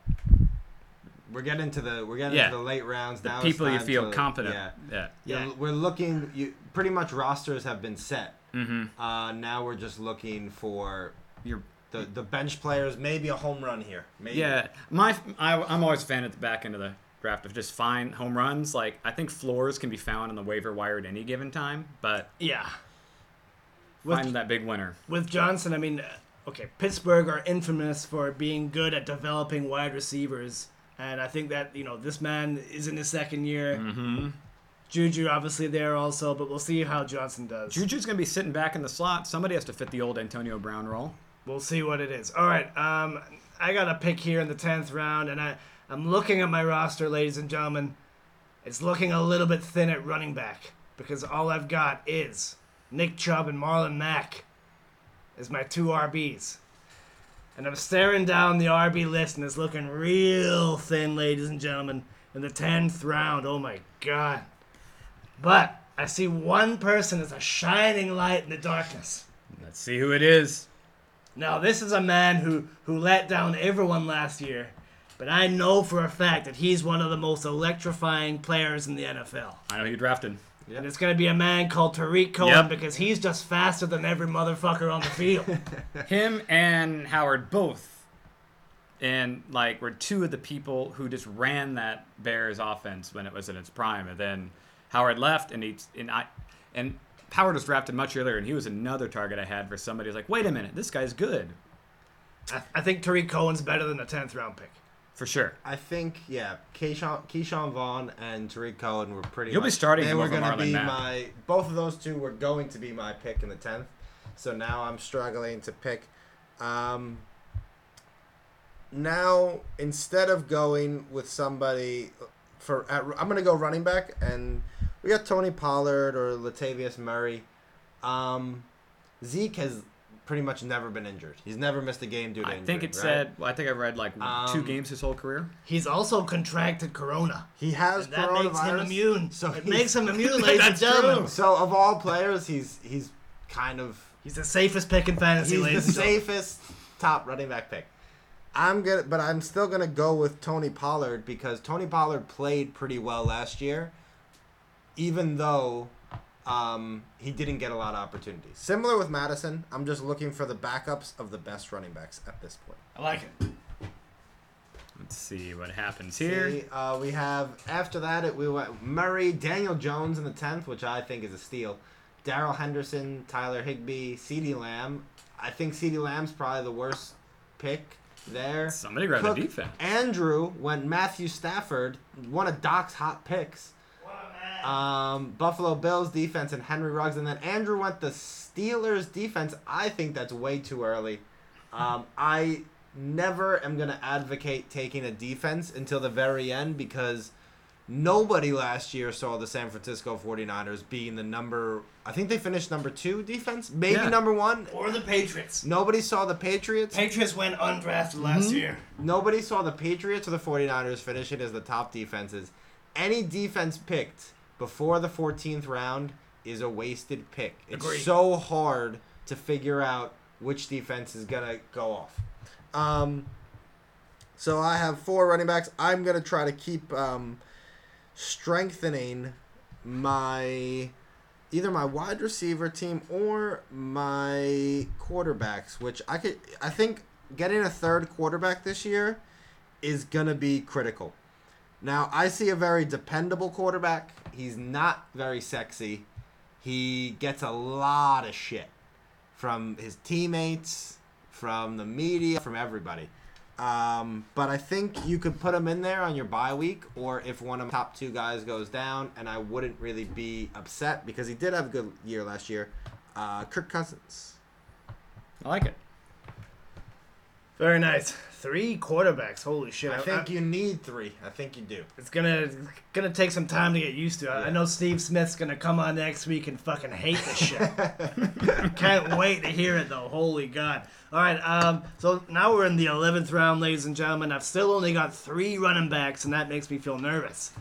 We're getting to the we're getting Yeah. to the late rounds The now. people you feel to- confident. Yeah. Yeah. Yeah, Yeah. we're looking. You pretty much rosters have been set. Mm-hmm. Uh, now we're just looking for You're the the bench players. Maybe a home run here. Maybe. Yeah, my I, I'm always a fan at the back end of the draft of just fine home runs. Like I think floors can be found on the waiver wire at any given time, but Yeah. With, find that big winner. with Johnson, I mean, uh, okay, Pittsburgh are infamous for being good at developing wide receivers. And I think that, you know, this man is in his second year. Mm-hmm. Juju obviously there also, but we'll see how Johnson does. Juju's gonna be sitting back in the slot. Somebody has to fit the old Antonio Brown role. We'll see what it is. All right, um, I got a pick here in the tenth round, and I I'm looking at my roster, ladies and gentlemen. It's looking a little bit thin at running back because all I've got is Nick Chubb and Marlon Mack as my two RBs. And I'm staring down the RB list, and it's looking real thin, ladies and gentlemen, in the tenth round. Oh my god! But I see one person as a shining light in the darkness. Let's see who it is. Now, this is a man who, who let down everyone last year, but I know for a fact that he's one of the most electrifying players in the NFL. I know you drafted. And it's going to be a man called Tarik Cohen Yep. because he's just faster than every motherfucker on the field. (laughs) Him and Howard both, and like were two of the people who just ran that Bears offense when it was in its prime, and then Howard left, and he and I and Howard was drafted much earlier, and he was another target I had for somebody who's like, wait a minute, this guy's good I, I think Tarik Cohen's better than a 10th round pick. For sure. I think yeah, Ke'Shawn, Ke'Shawn Vaughn and Tarik Cohen were pretty. You'll be starting They were gonna be Mack. my. Both of those two were going to be my pick in the tenth. So now I'm struggling to pick. Um, now instead of going with somebody for, at, I'm gonna go running back, and we got Tony Pollard or Latavius Murray. Um, Zeke has pretty much never been injured. He's never missed a game due to I injury. think it right? said. Well, I think I read like two Um, games his whole career. He's also contracted corona. he has And that makes him immune. So it makes him (laughs) immune, ladies and That's gentlemen. true. So of all players, he's he's kind of He's the safest pick in fantasy, he's the ladies and gentlemen. safest top running back pick. I'm gonna, but I'm still gonna go with Tony Pollard because Tony Pollard played pretty well last year, even though um, he didn't get a lot of opportunities. Similar with Mattison, I'm just looking for the backups of the best running backs at this point. I like it. Let's see what happens here. See, uh, we have after that it we went Murray, Daniel Jones in the tenth, which I think is a steal. Darrell Henderson, Tyler Higbee, CeeDee Lamb. I think CeeDee Lamb's probably the worst pick there. Somebody grab Cook, the defense. Andrew went Matthew Stafford, one of Doc's hot picks. Um, Buffalo Bills defense and Henry Ruggs, and then Andrew went the Steelers defense. I think that's way too early. Um, I never am going to advocate taking a defense until the very end because nobody last year saw the San Francisco 49ers being the number. I think they finished number two defense, maybe Yeah. number one. Or the Patriots. Nobody saw the Patriots. Patriots went undrafted last year. Nobody saw the Patriots or the 49ers finishing as the top defenses. Any defense picked before the 14th round is a wasted pick. It's Agreed. so hard to figure out which defense is going to go off. Um, so I have four running backs. I'm going to try to keep um, strengthening my either my wide receiver team or my quarterbacks, which I could I think getting a third quarterback this year is gonna be critical. Now I see a very dependable quarterback. He's not very sexy. He gets a lot of shit from his teammates, from the media, from everybody. Um, but I think you could put him in there on your bye week, or if one of the top two guys goes down, and I wouldn't really be upset because he did have a good year last year. Uh, Kirk Cousins. I like it. Very nice. Three quarterbacks. Holy shit. I think you need three. I think you do. It's gonna gonna take some time to get used to. I- I know Steve Smith's gonna come on next week and fucking hate this shit. (laughs) Can't wait to hear it though. Holy god! All right, um, so now we're in the eleventh round, ladies and gentlemen. I've still only got three running backs, and that makes me feel nervous.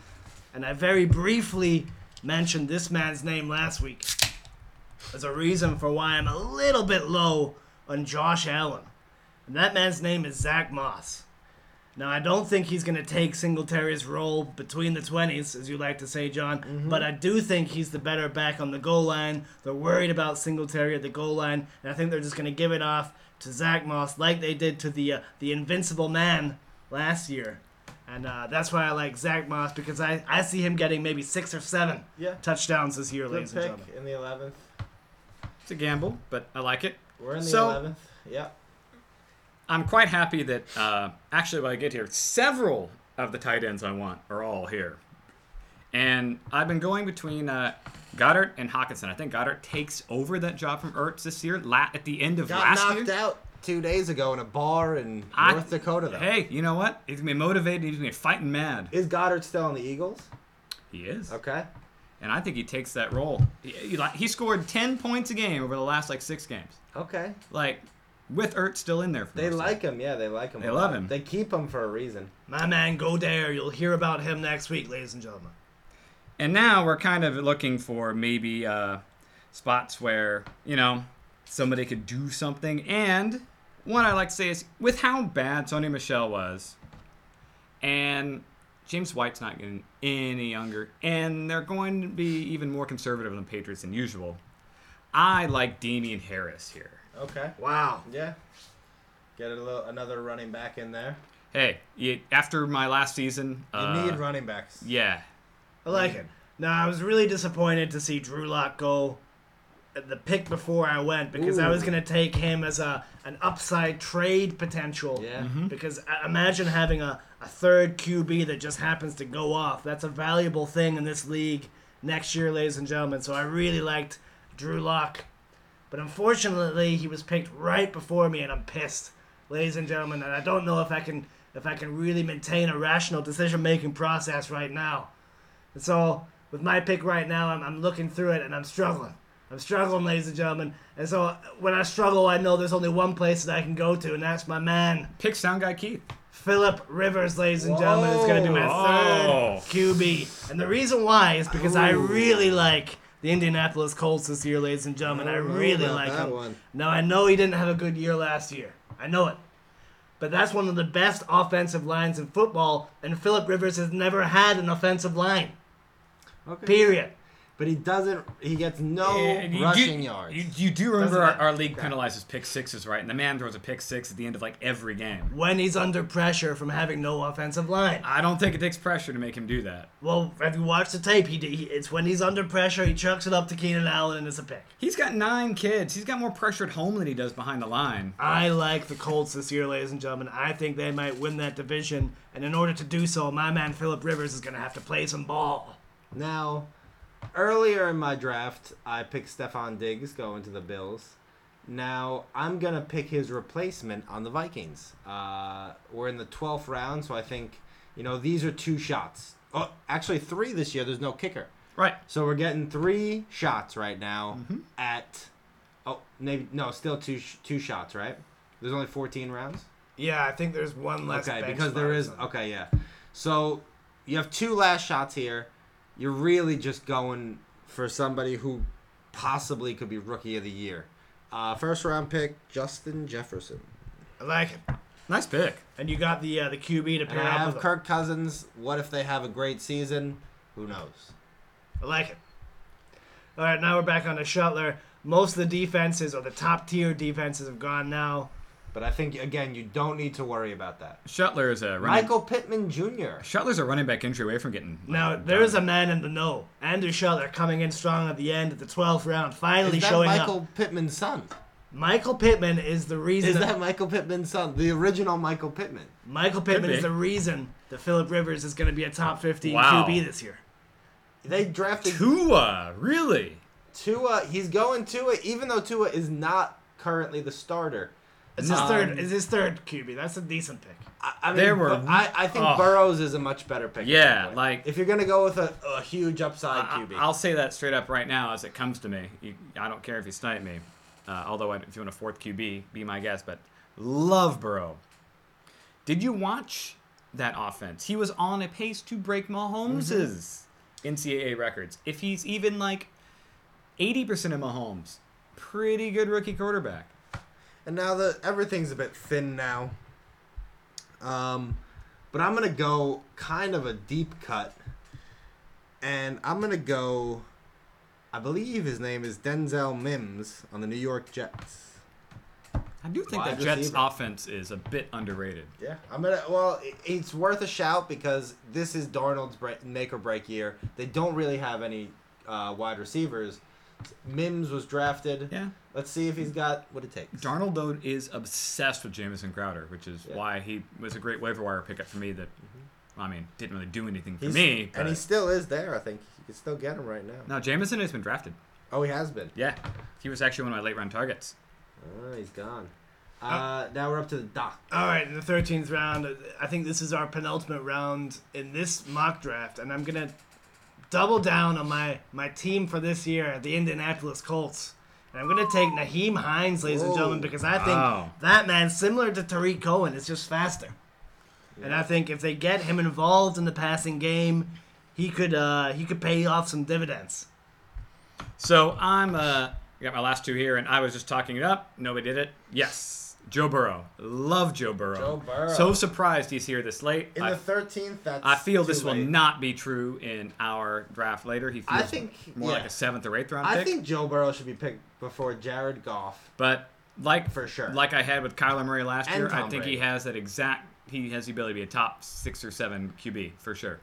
And I very briefly mentioned this man's name last week as a reason for why I'm a little bit low on Josh Allen. And that man's name is Zack Moss. Now, I don't think he's going to take Singletary's role between the 20s, as you like to say, John, but I do think he's the better back on the goal line. They're worried about Singletary at the goal line, and I think they're just going to give it off to Zack Moss like they did to the uh, the Invincible Man last year. And uh, that's why I like Zack Moss because I, I see him getting maybe six or seven Yeah. touchdowns this year, Good ladies and gentlemen. in the eleventh. It's a gamble, but I like it. We're in the So- eleventh. Yeah. I'm quite happy that uh, actually when I get here, several of the tight ends I want are all here. And I've been going between uh, Goedert and Hockenson. I think Goedert takes over that job from Ertz this year. La- at the end of last year. Got last knocked year, out two days ago in a bar in I- North Dakota. Though. Hey, you know what? He's gonna be motivated. He's gonna be fighting mad. Is Goedert still on the Eagles? He is, Okay. and I think he takes that role. He, he, he scored ten points a game over the last like six games. Okay. Like with Ertz still in there. For They most of it. like him. Yeah, they like him. They love lot. him. They keep him for a reason. My man, go there. You'll hear about him next week, ladies and gentlemen. And now we're kind of looking for maybe uh, spots where, you know, somebody could do something. And one I like to say is with how bad Sony Michel was, and James White's not getting any younger, and they're going to be even more conservative than Patriots than usual. I like Damien Harris here. Okay. Wow. Yeah. Get a little another running back in there. Hey, you, after my last season, You uh, need running backs. Yeah, I like it. Now, I was really disappointed to see Drew Lock go the pick before I went because I was going to take him as a an upside trade potential. Yeah. Because I- imagine having a, a third QB that just happens to go off. That's a valuable thing in this league next year, ladies and gentlemen. So I really liked Drew Lock. But unfortunately, he was picked right before me, and I'm pissed, ladies and gentlemen. And I don't know if I can if I can really maintain a rational decision making process right now. And so, with my pick right now, I'm, I'm looking through it and I'm struggling. I'm struggling, ladies and gentlemen. And so, when I struggle, I know there's only one place that I can go to, and that's my man, pick sound guy Keith. Philip Rivers, ladies and gentlemen, is going to be my Whoa. third oh. QB. And the reason why is because I really like the Indianapolis Colts this year, ladies and gentlemen. I, don't really like him. one. Now, I know he didn't have a good year last year. I know it. But that's one of the best offensive lines in football, and Philip Rivers has never had an offensive line. Okay. Period. But he doesn't. He gets no you rushing do, yards. You, you do remember our, our league penalizes pick sixes, right? And the man throws a pick six at the end of like every game. When he's under pressure from having no offensive line. I don't think it takes pressure to make him do that. Well, if you watch the tape, he, he it's when he's under pressure, he chucks it up to Keenan Allen and it's a pick. He's got nine kids. He's got more pressure at home than he does behind the line. I like the Colts this year, ladies and gentlemen. I think they might win that division, and in order to do so, my man Philip Rivers is going to have to play some ball. Now, earlier in my draft, I picked Stefon Diggs going to the Bills. Now I'm gonna pick his replacement on the Vikings. Uh, we're in the twelfth round, so I think you know these are two shots. Oh, actually three this year. There's no kicker, Right. so we're getting three shots right now Mm-hmm. at. Oh, maybe no, still two two shots, right? There's only 14 rounds. Yeah, I think there's one less. Okay, bench because there spot or is something. okay, yeah. So you have two last shots here. You're really just going for somebody who possibly could be rookie of the year. Uh, first round pick Justin Jefferson. I like it. Nice pick. And you got the uh, the QB to And pair I up have with. him. Kirk Cousins. What if they have a great season? Who knows? I like it. All right, now we're back on the Shuttler. Most of the defenses or the top tier defenses have gone now. But I think again, you don't need to worry about that. Shuttler is a running. Michael Pittman Jr. Shuttler's a running back injury away from getting. Now like, there is a man in the know. Andrew Shuttler coming in strong at the end at the 12th round, finally Is that showing Michael up. Pittman's son? Michael Pittman is the reason. Is that, that Michael Pittman's son? The original Michael Pittman. Michael Pittman is the reason that Philip Rivers is going to be a top 15 Wow. QB this year. They drafted Tua, really? Tua, he's going to Tua, even though Tua is not currently the starter. It's his Um, third. Is his third QB. That's a decent pick. I, I mean, There were- but I, I think oh. Burrows is a much better pick. at Yeah, that point. like- if you're gonna go with a, a huge upside QB, I'll say that straight up right now as it comes to me. You, I don't care if you snipe me. Uh, although, I- if you want a fourth QB, be my guest. But love Burrow. Did you watch that offense? He was on a pace to break Mahomes' NCAA records. If he's even like 80% of Mahomes, pretty good rookie quarterback. And now the everything's a bit thin now. Um, but I'm gonna go kind of a deep cut, and I'm gonna go. I believe his name is Denzel Mims on the New York Jets. I do think Wide that Jets receiver. offense is a bit underrated. Yeah, I'm gonna. Well, it- it's worth a shout because this is Darnold's break, make or break year. They don't really have any uh, wide receivers. Mims was drafted. Yeah. Let's see if he's got what it takes. Darnold though is obsessed with Jamison Crowder, which is Yeah. why he was a great waiver wire pickup for me. That I mean, didn't really do anything for He's- me. But and he still is there. I think you can still get him right now. no, Jamison has been drafted. Oh, he has been. Yeah, he was actually one of my late round targets. Oh, he's gone. Uh, now we're up to the doc. All right, in the 13th round, I think this is our penultimate round in this mock draft, and I'm gonna double down on my my team for this year, the Indianapolis Colts. And I'm gonna take Nyheim Hines, ladies and gentlemen, because I think Wow. that man, similar to Tarik Cohen, is just faster. And I think if they get him involved in the passing game, he could uh, he could pay off some dividends. So I'm uh, I got my last two here, and I was just talking it up. Nobody did it. Yes, Joe Burrow. Love Joe Burrow. Joe Burrow. So surprised he's here this late. In I, the thirteenth, that's. I feel this will not be true in our draft later. He feels I think more yeah. like a seventh or eighth round I pick. think Joe Burrow should be picked before Jared Goff. But like For sure. like I had with Kyler Murray last And year, I Tom think he has that exact. He has the ability to be a top six or seven QB for sure.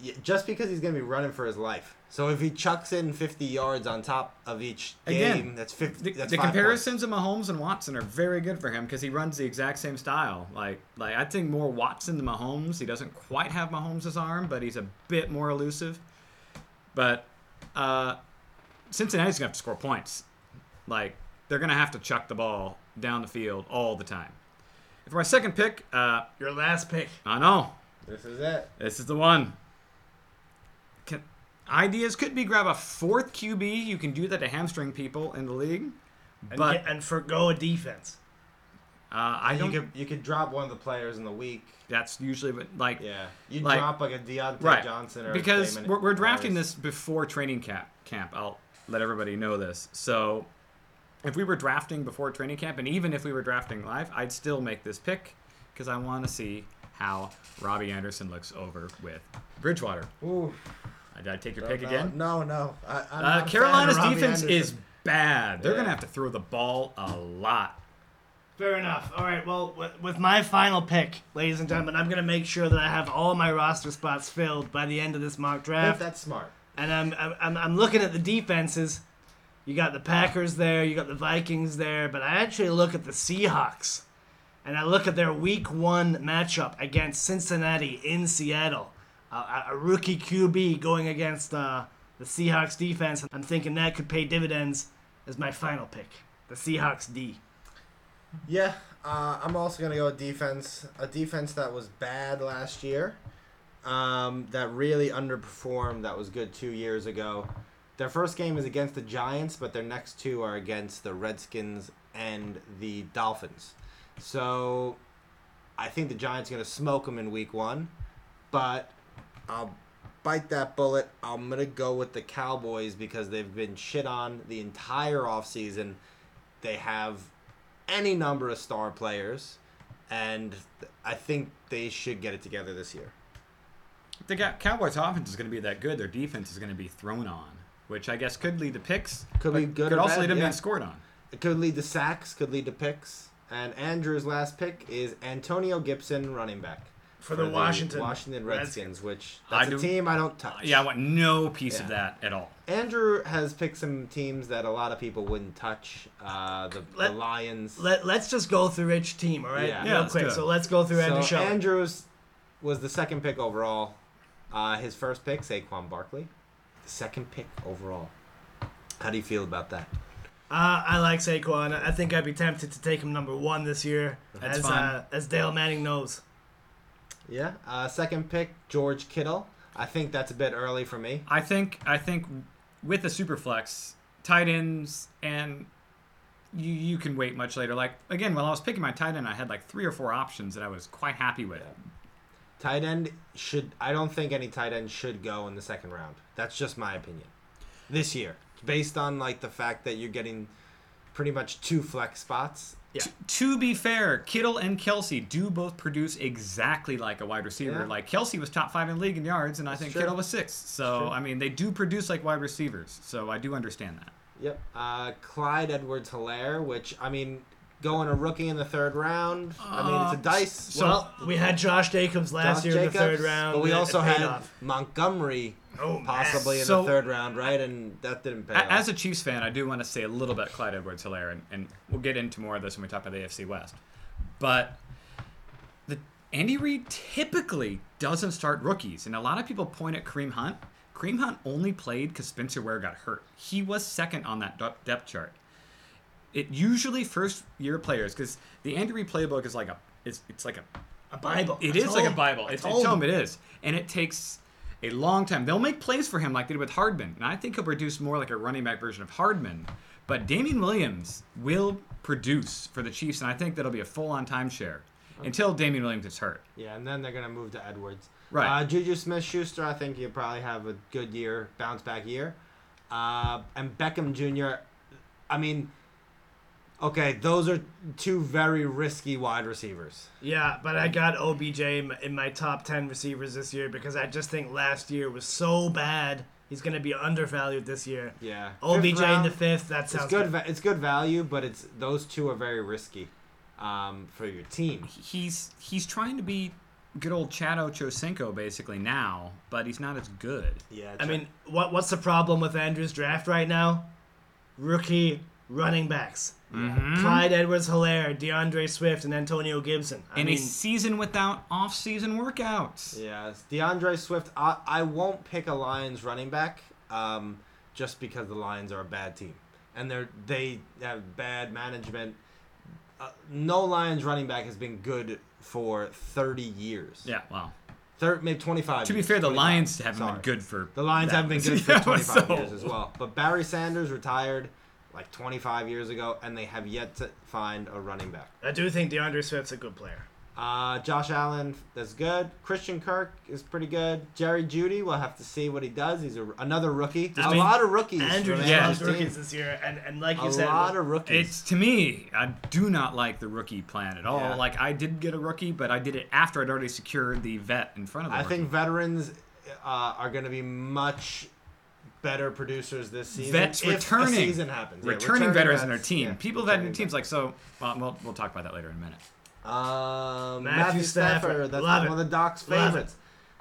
Yeah, just because he's gonna be running for his life. So if he chucks in 50 yards on top of each game, Again, that's 50. The, that's the five comparisons of Mahomes and Watson are very good for him because he runs the exact same style. Like like I think more Watson than Mahomes. He doesn't quite have Mahomes' arm, but he's a bit more elusive. But uh, Cincinnati's gonna have to score points. Like they're gonna have to chuck the ball down the field all the time. For my second pick, uh, Your last pick. I know. This is it. This is the one. Can, ideas could be grab a fourth QB. You can do that to hamstring people in the league. And, But get, and forgo a defense. uh, I you don't. could you could drop one of the players in the week. that's usually what like Yeah, you Like- drop like a Diontae right Johnson or because Damon we're, we're drafting this before training camp. Camp. I'll let everybody know this. So if we were drafting before training camp, and even if we were drafting live, I'd still make this pick because I want to see how Robbie Anderson looks over with Bridgewater. Ooh, Did I take your no, pick no, again? No, no. I, I'm Uh, not a Carolina's defense Anderson. is bad. They're Yeah. gonna have to throw the ball a lot. Fair enough. All right. Well, with, with my final pick, ladies and gentlemen, I'm gonna make sure that I have all my roster spots filled by the end of this mock I think draft. that's smart. And I'm, I'm I'm I'm looking at the defenses. You got the Packers there. You got the Vikings there. But I actually look at the Seahawks, and I look at their Week One matchup against Cincinnati in Seattle. A, a, rookie QB going against uh, the Seahawks defense. I'm thinking that could pay dividends as my final pick. the Seahawks D. Yeah, uh, I'm also gonna go with defense. A defense that was bad last year, um, that really underperformed. That was good two years ago. Their first game is against the Giants, but their next two are against the Redskins and the Dolphins. So, I think the Giants are gonna smoke them in Week One, but I'll bite that bullet. I'm gonna go with the Cowboys because they've been shit on the entire offseason. They have any number of star players, and I think they should get it together this year. The Cow- Cowboys' offense is going to be that good. Their defense is going to be thrown on, which I guess could lead to picks. Could be good Could also bad, lead to yeah. being scored on. It could lead to sacks, could lead to picks. And Andrew's last pick is Antonio Gibson, running back For the Washington Washington Redskins, which that's a do- team I don't touch. Yeah, I want no piece of that at all. Andrew has picked some teams that a lot of people wouldn't touch. Uh, the, Let- the Lions. Let, let's just go through each team, all right? Yeah. Yeah, Real quick. So let's go through Andrew so Shaw. Andrews was the second pick overall. Uh, his first pick, Saquon Barkley. The second pick overall. How do you feel about that? Uh, I like Saquon. I think I'd be tempted to take him number one this year, That's as fine. Uh, as Dale Manning knows. Yeah. Uh, second pick, George Kittle. I think that's a bit early for me. I think I think with the super flex, tight ends and you you can wait much later. Like again, while I was picking my tight end, I had like three or four options that I was quite happy with. Tight end should. I don't think any tight end should go in the second round. That's just my opinion. This year, based on like the fact that you're getting pretty much two flex spots. Yeah. T- to be fair, Kittle and Kelce do both produce exactly like a wide receiver. Yeah. Like Kelce was top five in the league in yards, and I That's think true. Kittle was six. So. I mean, they do produce like wide receivers. So I do understand that. Yep. Uh, Clyde Edwards Helaire, which I mean, going a rookie in the third round. I mean, it's a Uh, dice. so- well, we had Josh Jacobs last Josh year in the third round. But we also had off. Montgomery Oh, possibly in the third round, right? And that didn't pay A- off. As a Chiefs fan, I do want to say a little bit about Clyde Edwards Helaire, and, and we'll get into more of this when we talk about the AFC West. But the Andy Reid typically doesn't start rookies, and a lot of people point at Kareem Hunt. Kareem Hunt only played because Spencer Ware got hurt. He was second on that depth chart. It usually first year players because the Andy Reid playbook is like a it's, it's like a a Bible. it I is like a. Bible. I It's, told it's him. It is, and it takes a long time. They'll make plays for him like they did with Hardman, and I think he'll produce more like a running back version of Hardman. But Damien Williams will produce for the Chiefs, and I think that'll be a full-on timeshare until Damien Williams gets hurt. Yeah, and then they're gonna move to Edwards. Right. Uh, Juju Smith-Schuster, I think you probably have a good year, bounce back year. Uh, and Beckham Jr. I mean, okay, those are two very risky wide receivers. Yeah, but I got OBJ in my, top 10 receivers this year because I just think last year was so bad. He's going to be undervalued this year. Yeah. OBJ Fifth in the fifth, that It's sounds good. good. Va- it's good value, but it's those two are very risky um, for your team. He's he's trying to be good old Chad Ochocinco basically now, but he's not as good. Yeah. I mean, what what's the problem with Andrew's draft right now? Rookie running backs. Mhm. Clyde Edwards Helaire, D'Andre Swift, and Antonio Gibson. I In mean, a season without off-season workouts. Yeah, D'Andre Swift. I, I won't pick a Lions running back um, just because the Lions are a bad team and they're they have bad management. Uh, no Lions running back has been good for thirty years. Yeah, wow. Thir- maybe twenty five. To be fair, the Lions haven't been good for The Lions that. haven't been good for Yeah, twenty five so- years as well. But Barry Sanders retired like twenty five years ago, and they have yet to find a running back. I do think D'Andre Swift's a good player. Uh, Josh Allen, that's good. Christian Kirk is pretty good. Jerry Jeudy, we'll have to see what he does. He's a, another rookie. There's a lot of rookies. Andrew just Yeah. loves rookies this year, and, and like you A said, a lot of rookies. It's to me, I do not like the rookie plan at all. Yeah. Like I did get a rookie, but I did it after I'd already secured the vet in front of the I rookie. think veterans uh, are going to be much better producers this season. Vets if returning, a season happens. Yeah, returning, veterans in our vets. team, Yeah, people that in returning teams like so. Well, we'll we'll talk about that later in a minute. Um, Matthew Matthew, Stafford. Stafford. That's Love one it. of the Doc's favorites.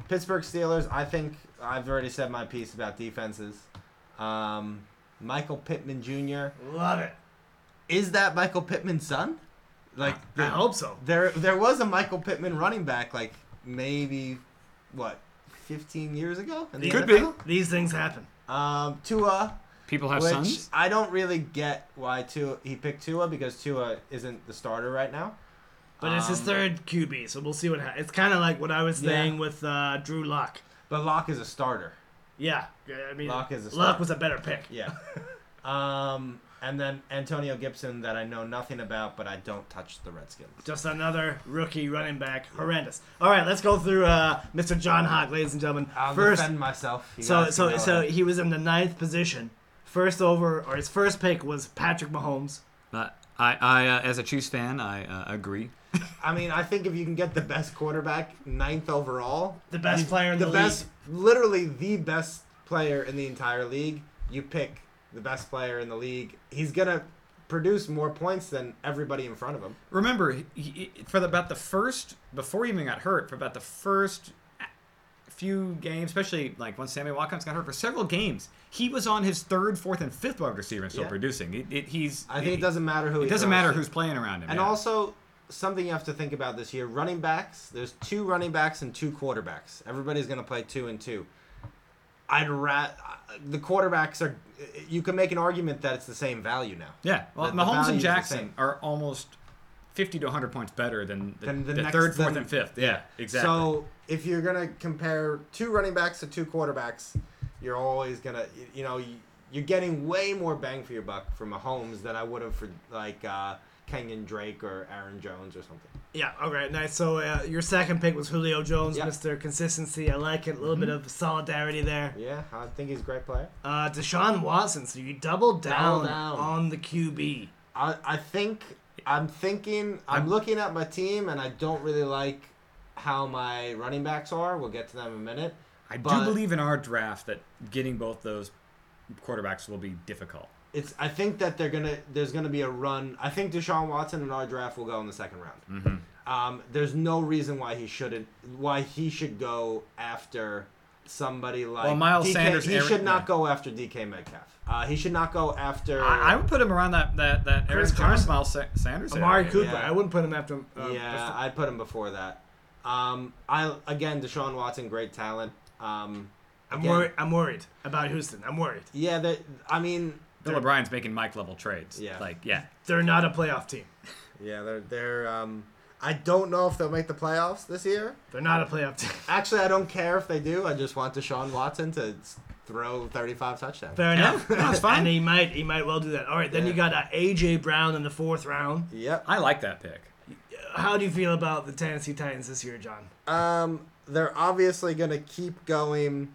Pittsburgh Steelers. I think I've already said my piece about defenses. Um, Michael Pittman Jr. love it. Is that Michael Pittman's son? Like I the- hope so. there, there was a Michael Pittman running back like maybe what, 15 years ago. in Could NFL? These things happen. Um, Tua, people have Which sons. I don't really get why Tua he picked Tua because Tua isn't the starter right now. But it's his Um, third QB, so we'll see what happens. It's kind of like what I was Yeah. saying with uh, Drew Lock. But Lock is a starter. Yeah, yeah, I mean, Lock is a Luck star. was a better pick. Yeah. (laughs) um, and then Antonio Gibson that I know nothing about, but I don't touch the Redskins. Just another rookie running back, horrendous. All right, let's go through uh, Mr. John Hawk, ladies and gentlemen. I'll First, defend myself. You so guys so can go so ahead. he was in the ninth position. First over, or his first pick was Patrick Mahomes. But I, I uh, as a Chiefs fan, I uh, agree. (laughs) I mean, I think if you can get the best quarterback, ninth overall, The best player in the, best, literally the best player in the entire league, you pick the best player in the league. He's gonna produce more points than everybody in front of him. Remember, he, for the, about the first before he even got hurt, for about the first few games, especially like once Sammy Watkins got hurt for several games, he was on his third, fourth, and fifth wide receiver and still Yeah. producing. It, it, he's I think it doesn't matter who. It he doesn't matter to. who's playing around him. And yeah. also, something you have to think about this year: running backs. There's two running backs and two quarterbacks. Everybody's gonna play two and two. I'd rat the quarterbacks are. You can make an argument that it's the same value now. yeah, well, the- the Mahomes value's and Jackson are almost fifty to hundred points better than the, Than the the next- third, fourth, and fifth. Yeah, exactly. So if you're gonna compare two running backs to two quarterbacks, you're always gonna, you know, you- you're getting way more bang for your buck for Mahomes than I would have for like uh, Kenyan Drake or Aaron Jones or something. Yeah, All right. nice. So uh, your second pick was Julio Jones, Yeah. Mr. Consistency. I like it. A little bit Mm-hmm. of solidarity there. Yeah, I think he's a great player. Uh, Deshaun Watson. So you doubled down, Double down. on the QB. I, I think I'm thinking I'm I'm- looking at my team and I don't really like how my running backs are. We'll get to them in a minute. I but- do believe in our draft that getting both those quarterbacks will be difficult. It's I think that they're gonna there's gonna be a run. I think Deshaun Watson in our draft will go in the second round. Mm-hmm. Um, there's no reason why he shouldn't why he should go after somebody like Well, Miles DK. Sanders, He Aaron- should not yeah. go after DK Metcalf. Uh, he should not go after. I, I would put him around that that that Chris Jones, Carson. Miles Sa- Sanders. Amari area. Cooper. yeah. I wouldn't put him after. Uh, yeah, before- I'd put him before that. Um, I again Deshaun Watson, great talent. Um, I'm worried. I'm worried about Houston. I'm worried. Yeah, I mean, Bill O'Brien's making Mike level trades. Yeah. Like, yeah. They're not a playoff team. (laughs) yeah, they're they're. Um, I don't know if they'll make the playoffs this year. They're not a playoff team. (laughs) Actually, I don't care if they do. I just want Deshaun Watson to throw 35 touchdowns. Fair enough. no, it's (laughs) fine. and he might. He might well do that. All right. Then Yeah. you got uh, AJ Brown in the fourth round. Yep. I like that pick. How do you feel about the Tennessee Titans this year, John? Um, they're obviously gonna keep going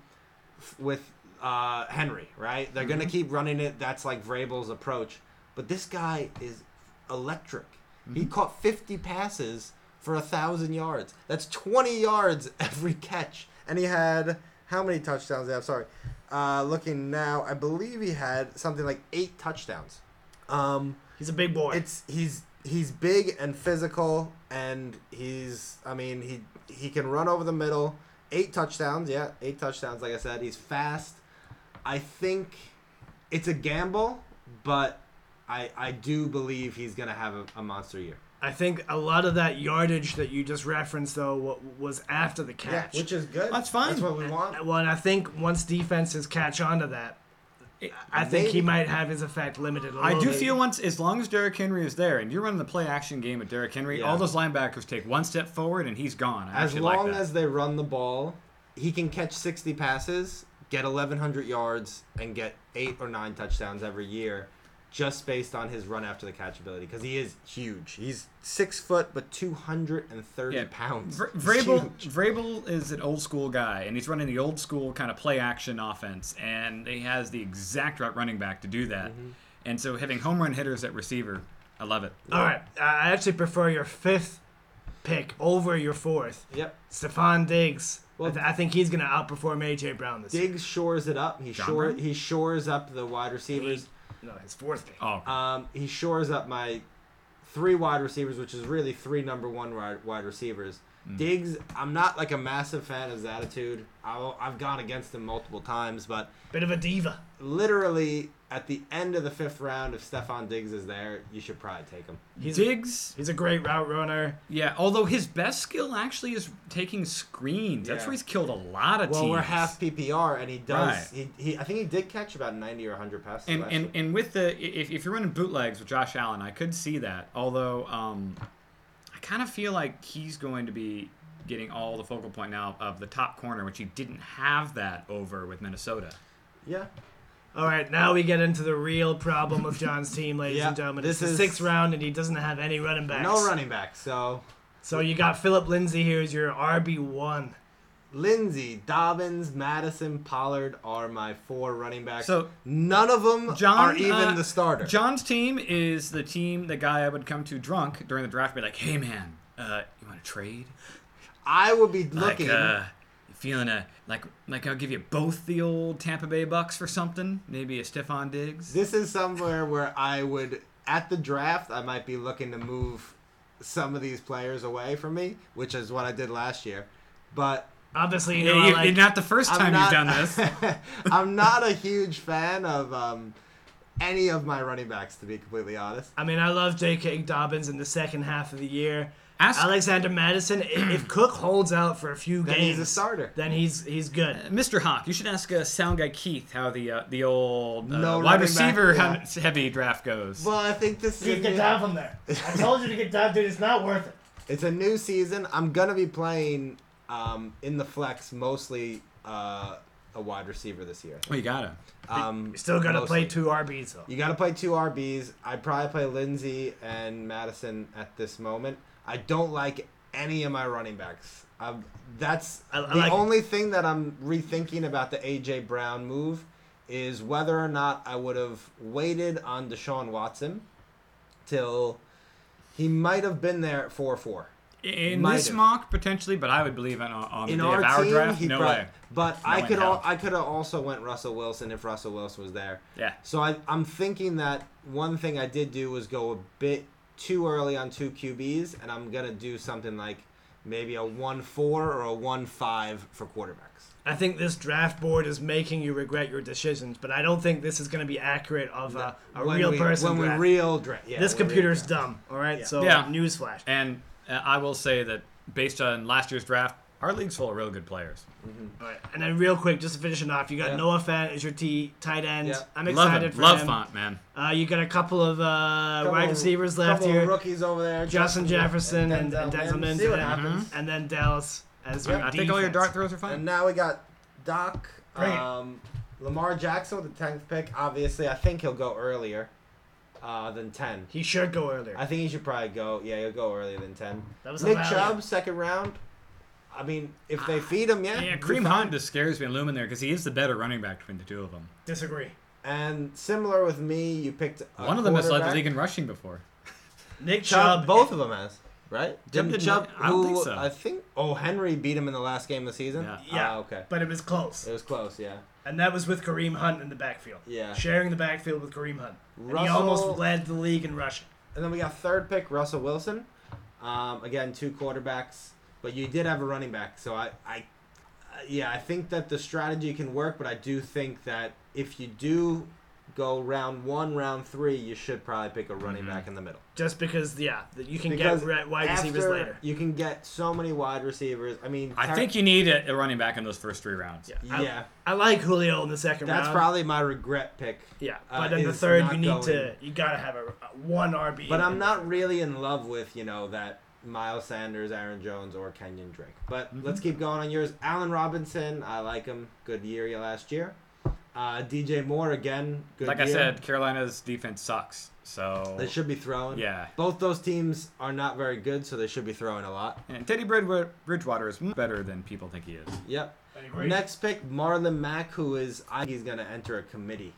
f- with uh, Henry, right? They're gonna keep running it. That's like Vrabel's approach. But this guy is electric. He caught 50 passes for a thousand yards. That's 20 yards every catch, and he had how many touchdowns? Did have sorry. Uh, looking now, I believe he had something like eight touchdowns. Um, He's a big boy. it's he's he's big and physical and he's I mean he he can run over the middle. Eight touchdowns, yeah, eight touchdowns. Like I said, he's fast. I think it's a gamble, but I I do believe he's gonna have a, a monster year. I think a lot of that yardage that you just referenced, though, wa- was after the Yeah, catch. which is good. That's fine. That's what we want. well, and I think once defenses catch on to that, I think he might have his effect limited. A I little do bit. feel once, as long as Derrick Henry is there, and you're running the play action game with Derrick Henry, Yeah. all those linebackers take one step forward and he's gone. I As long like as they run the ball, he can catch 60 passes, get 1,100 yards, and get eight or nine touchdowns every year, just based on his run after the catch ability. Because he is huge. He's six foot, but 230 Yeah. pounds. Vr- Vrabel, huge. Vrabel is an old school guy, and he's running the old school kind of play action offense, and he has the exact right running back to do that. Mm-hmm. And so having home run hitters at receiver, I love it. All right, I actually prefer your fifth pick over your fourth. Yep. Stefon Diggs. Well- I, th- I think he's going to outperform AJ Brown this year. Diggs shores it up. He John shore Brown? he shores up the wide receivers. No, his fourth pick. Oh, Um, he shores up my three wide receivers, which is really three number one wide, wide receivers. Mm. Diggs, I'm not like a massive fan of his attitude. I'll, I've gone against him multiple times, but Bit of a diva. literally at the end of the fifth round, if Stefon Diggs is there, you should probably take him. He's Diggs, he's a great route runner. yeah. Although his best skill actually is taking screens. That's where he's killed a lot of Well, teams. we're half PPR, and he does. Right. He, he, I think he did catch about ninety or hundred passes. and and, year. and with the if, if you're running bootlegs with Josh Allen, I could see that. Although um, I kind of feel like he's going to be getting all the focal point now of the top corner, which he didn't have that over with Minnesota. yeah, All right, now we get into the real problem of John's team, ladies (laughs) Yeah, and gentlemen. this it's the is- sixth round, and he doesn't have any running backs. no running back. So So you got Philip Lindsay here as your RB one. Lindsay, Dobbins, Mattison, Pollard are my four running backs. So, none of them John, are even uh, the starter. John's team is the team the guy I would come to drunk during the draft, and be like, "Hey man, uh, you want to trade? I would be looking. Like, uh, you feeling a like like I'll give you both the old Tampa Bay Bucks for something? Maybe a Stefon Diggs." This is somewhere where I would, at the draft, I might be looking to move some of these players away from me, which is what I did last year. But Obviously, you Yeah, know, I you- like, not the 1st time I'm not, you've done this. (laughs) I'm not a huge fan of um, any of my running backs, to be completely honest. I mean, I love J.K. Dobbins in the second half of the year. Ask Alexander Mattison, if (clears throat) Cook holds out for a few Then games, he's a starter. then he's he's good. Mr. Hawk, you should ask uh, Sound Guy Keith how the uh, the old uh, No wide running back, receiver yeah. heavy draft goes. Well, I think this Keith, is get down from there. I (laughs) told you to get down, dude. It's not worth it. it's a new season. I'm gonna be playing um, in the flex mostly uh, a wide receiver this year. oh, you got him. Um, You still got to play two RBs though. You got to play two RBs. I'd probably play Lindsey and Mattison at this moment. I don't like any of my running backs. Um, that's I- I the like- only thing that I'm rethinking about the AJ Brown move is whether or not I would have waited on Deshaun Watson till he might have been there at four four. In Might this have. mock potentially, but I would believe on, on the In day our of our team, draft, he no prob- way. But No I could al- I could have also went Russell Wilson if Russell Wilson was there. Yeah. So I, I'm thinking that one thing I did do was go a bit too early on two QBs, and I'm gonna do something like maybe a one four or a one five for quarterbacks. I think this draft board is making you regret your decisions, but I don't think this is going to be accurate of a, a When real we, person. when draft. we real draft. Yeah, this computer's real dumb. All right, Yeah. so Yeah. newsflash. And uh, I will say that based on last year's draft, our league's full of real good players. All right, and then real quick, just to finish it off, you got Yeah. Noah Fant as your T tight end. Yeah. I'm Love excited him. for Love him. Fant, man. Uh, you got a couple of uh, Couple wide of- receivers left couple here. of rookies over there. Justin Jefferson and, and Denzel Mims, See what and, happens. and then Dallas as Yeah, your I think all your defense. dart throws are fine? And fine. now we got Doc, Bring it. um, Lamar Jackson with the tenth pick. Obviously, I think he'll go earlier uh, than ten. He should go earlier. I think he should probably go. Yeah, he'll go earlier than ten. That was a Nick value. Chubb, second round. I mean, if they feed him, yeah. Yeah, be Kareem. Hunt just scares me and Lumen there because he is the better running back between the two of them. Disagree. And similar with me, you picked a One of them has led the league in rushing before. Nick Chubb. Chubb. Both of them has, right? Chubb Didn't didn't- Chubb? I don't who, think so. I think. Oh, Henry beat him in the last game of the season. Yeah. Yeah. Ah, okay. But it was close. It was close. Yeah. And that was with Kareem Hunt in the backfield. Yeah. Sharing the backfield with Kareem Hunt. And he Russell- almost led the league in rushing. And then we got third pick Russell Wilson. Um, again, two quarterbacks, but you did have a running back. So I, I, uh, yeah, I think that the strategy can work, but I do think that if you do go round one, round three, you should probably pick a running Mhm. back in the middle. Just because, yeah, that you can Because get re- wide receivers After, later. You can get so many wide receivers. I mean, I Ty- think you need a, a running back in those first three rounds. Yeah. I- Yeah, I, like Julio in the second that's round. That's probably my regret pick. yeah, uh, but in the third, you need to you gotta have a, a one RB. But I'm not really in love with you know that Miles Sanders, Aaron Jones, or Kenyan Drake. But Mhm. let's keep going on yours. Allen Robinson, I like him. Good year last year. Uh, DJ Moore again. Good like I said, Carolina's defense sucks. So they should be throwing. yeah. Both those teams are not very good, so they should be throwing a lot. And Teddy Bridgewater, Bridgewater is better than people think he is. Yep. Next pick, Marlon Mack, who is I think he's gonna enter a committee.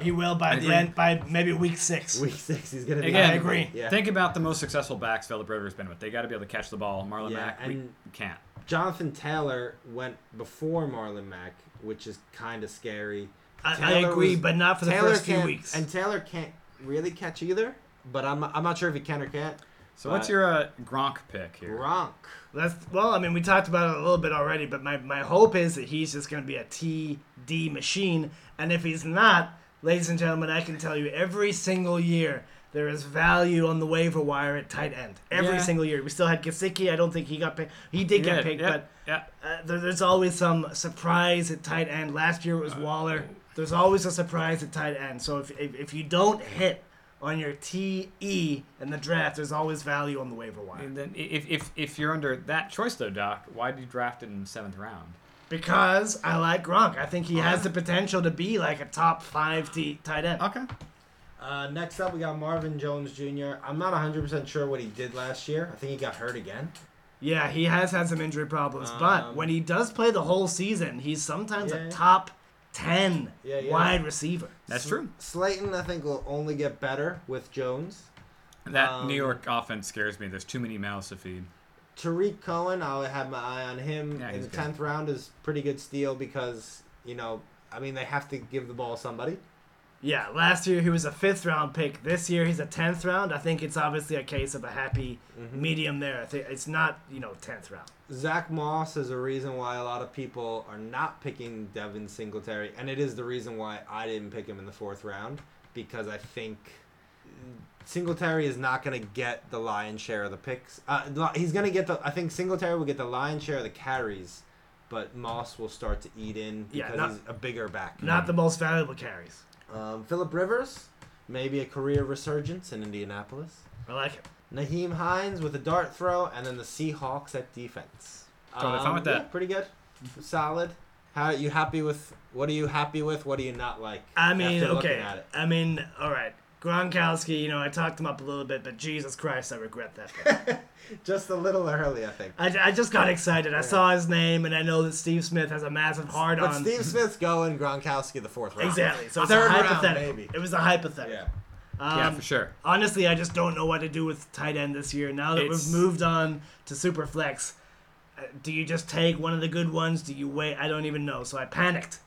He will by I the agree. end by maybe week six. Week six, he's gonna be. Again, I agree. Yeah. Think about the most successful backs Philip Rivers been with. They got to be able to catch the ball. Marlon Yeah, Mack, we can't. Jonathan Taylor went before Marlon Mack, which is kind of scary. I, I agree, was- but not for the Taylor first few weeks. And Taylor can't really catch either, but I'm, I'm not sure if he can or can't. So what's your uh, Gronk pick here? Gronk. That's well, I mean, we talked about it a little bit already, but my, my hope is that he's just going to be a TD machine, and if he's not, ladies and gentlemen, I can tell you every single year there is value on the waiver wire at tight end. Every Yeah. single year. We still had Gesicki. I don't think he got picked. He did Yeah, get picked, yeah, but uh, there, there's always some surprise at tight end. Last year it was Waller. There's always a surprise at tight end. So if, if, if you don't hit on your TE in the draft, there's always value on the waiver wire. And then if, if if you're under that choice though, Doc, why did you draft it in the seventh round? Because I like Gronk. I think he has the potential to be like a top five t- tight end. Okay. Uh, next up, we got Marvin Jones Jr. I'm not 100% sure what he did last year. I think he got hurt again. Yeah, he has had some injury problems, but Um, when he does play the whole season, he's sometimes Yeah, a top 10 Yeah, yeah. wide receiver. That's true. Slayton, I think, will only get better with Jones. That Um, New York offense scares me. There's too many mouths to feed. Tarik Cohen, I'll have my eye on him Yeah, in the tenth round is pretty good steal because you know I mean they have to give the ball somebody. Yeah, last year he was a fifth round pick. This year he's a 10th round. I think it's obviously a case of a happy Mm-hmm. medium there. I think it's not, you know, 10th round. Zack Moss is a reason why a lot of people are not picking Devin Singletary, and it is the reason why I didn't pick him in the fourth round because I think Singletary is not going to get the lion's share of the picks. Uh, he's going to get the. I think Singletary will get the lion's share of the carries, but Moss will start to eat in Yeah, because not- he's a bigger back. Not the most valuable carries. Um, Philip Rivers, maybe a career resurgence in Indianapolis. I like it. Nyheim Hines with a dart throw, and then the Seahawks at defense. Totally fine with that. yeah, pretty good, solid. How are you happy with? What are you happy with? What are you not like? I mean, okay. I mean, all right. Gronkowski, you know, I talked him up a little bit, but Jesus Christ, I regret that pick. (laughs) Just a little early, I think. I, I just got excited. I saw his name, and I know that Steve Smith has a massive hard on. But. Steve (laughs) Smith's going Gronkowski the fourth round. Exactly. So it's Third a round, hypothetical. maybe. It was a hypothetical. Yeah. Um, yeah, for sure. Honestly, I just don't know what to do with tight end this year. Now that It's- we've moved on to super flex, uh, do you just take one of the good ones? Do you wait? I don't even know. So I panicked,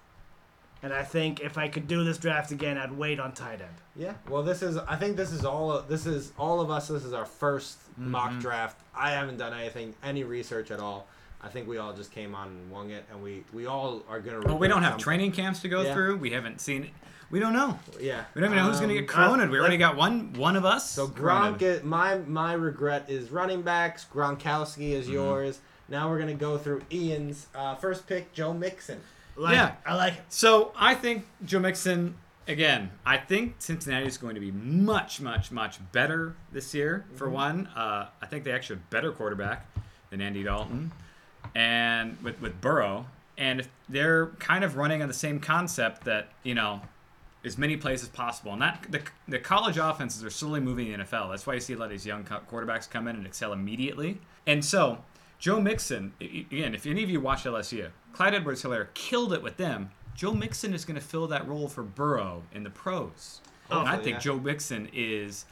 and I think if I could do this draft again, I'd wait on tight end. Yeah. Well, this is. I think this is all. This is all of us. This is our 1st Mm-hmm. mock draft. I haven't done anything, any research at all. I think we all just came on and wung it, and we we all are gonna. Well, we don't have something. training camps to go Yeah. through. We haven't seen. We don't know. Yeah. We don't even know who's going to Um, get coronaed. We already got one one of us. So. Gronk, is, my my regret is running backs. Gronkowski Mm-hmm. is yours. Now we're gonna go through Ian's uh, first pick, Joe Mixon. Like Yeah. I like it. So I think Joe Mixon again. I think Cincinnati is going to be much, much, much better this year. Mm-hmm. For one, uh, I think they actually have a better quarterback than Andy Dalton, and with with Burrow, and if they're kind of running on the same concept that you know. As many plays as possible, and that the, the college offenses are slowly moving the NFL. That's why you see a lot of these young quarterbacks come in and excel immediately. And so, Joe Mixon, again, if any of you watched LSU, Clyde Edwards-Helaire killed it with them. Joe Mixon is going to fill that role for Burrow in the pros. and oh, I think yeah. Joe Mixon is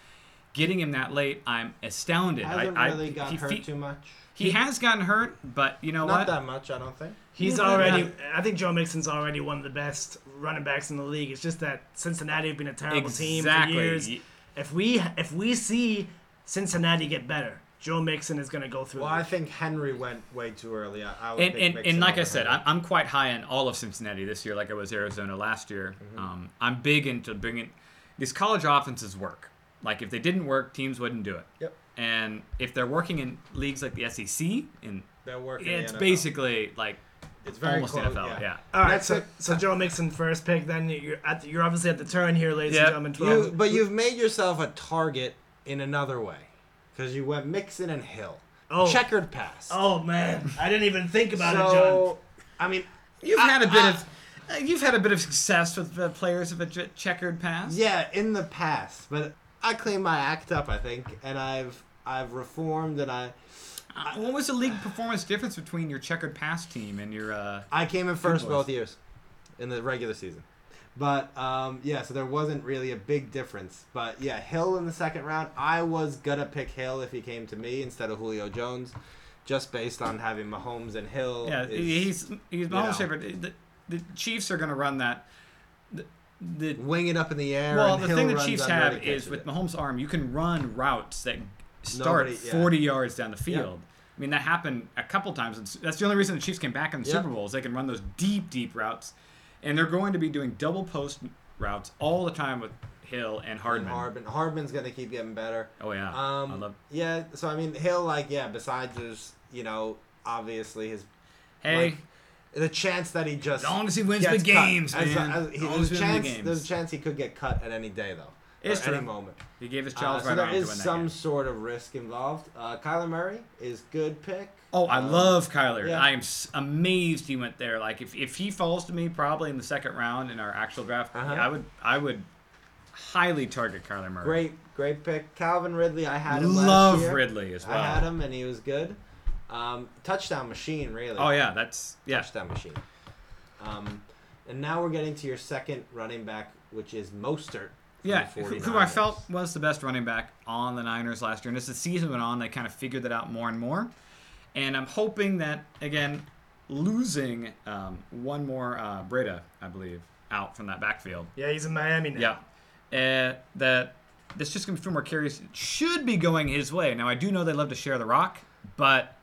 getting him that late. I'm astounded. Hasn't I, really I, got he, hurt fe- too much. he has gotten hurt, but you know Not what? that much, I don't think. He's Yeah. already. I think Joe Mixon's already one of the best running backs in the league. It's just that Cincinnati have been a terrible team for years. If we if we see Cincinnati get better, Joe Mixon is going to go through. Well, the I think Henry went way too early. I, I would and, pick and, Mixon and like I said, Henry. I'm, I'm quite high on all of Cincinnati this year, like I was Arizona last year. Mm-hmm. Um, I'm big into bringing these college offenses work. Like if they didn't work, teams wouldn't do it. Yep. And if they're working in leagues like the SEC, and They're working. it's the basically like it's very almost close, NFL. Yeah. All right, Next so, pick- so Joe Mixon first pick. Then you're at the, you're obviously at the turn here, ladies Yeah. and gentlemen. 12. You, but you've made yourself a target in another way, because you went Mixon and Hill. Oh. Checkered pass. oh man, I didn't even think about it, John. so, I mean, You've I- had a bit I- of uh, you've had a bit of success with the players of a checkered pass. Yeah, in the past, but I cleaned my act up, I think, and I've I've reformed, and I Uh, what was the league performance difference between your checkered pass team and your? Uh, I came in first boys. both years in the regular season. But um, yeah, so there wasn't really a big difference. But yeah, Hill in the second round, I was gonna pick Hill if he came to me instead of Julio Jones, just based on having Mahomes and Hill. yeah, is- he's he's Mahomes' favorite. The, the Chiefs are going to run that. The, the wing it up in the air. well, the Hill thing the Chiefs have is with it. Mahomes' arm, you can run routes that start Nobody- yeah. 40 yards down the field. I mean, that happened a couple times. That's the only reason the Chiefs came back in the Yep. Super Bowl is they can run those deep, deep routes, and they're going to be doing double post routes all the time with Hill and Hardman. Hardman. Hardman's gonna keep getting better. Oh yeah, Um, I love. yeah. So I mean, Hill, like, yeah. Besides his, you know, obviously his, Hey, like, the chance that he just as long as he wins the cut. games, As- man. as- As he- there's a chance. the There's a chance he could get cut at any day, though. It's or any moment. He gave his Uh, Charles so right there is some game. sort of risk involved. Uh, Kyler Murray is good pick. Oh, I Um, love Kyler. yeah. I am amazed he went there. Like if, if he falls to me probably in the second round in our actual draft, Uh-huh. I would I would highly target Kyler Murray. Great, great pick. Calvin Ridley, I had him Love last year. Ridley as well. I had him and he was good. Um, touchdown machine, really. Oh yeah, that's yeah. touchdown machine. Um, and now we're getting to your second running back, which is Mostert. Yeah, who who I felt was the best running back on the Niners last year. And as the season went on, they kind of figured that out more and more. And I'm hoping that, again, losing um, one more uh, Breda, I believe, out from that backfield. Yeah, he's in Miami now. Yeah. Uh, that this just going to be more carries. Should be going his way. Now, I do know they love to share the rock, but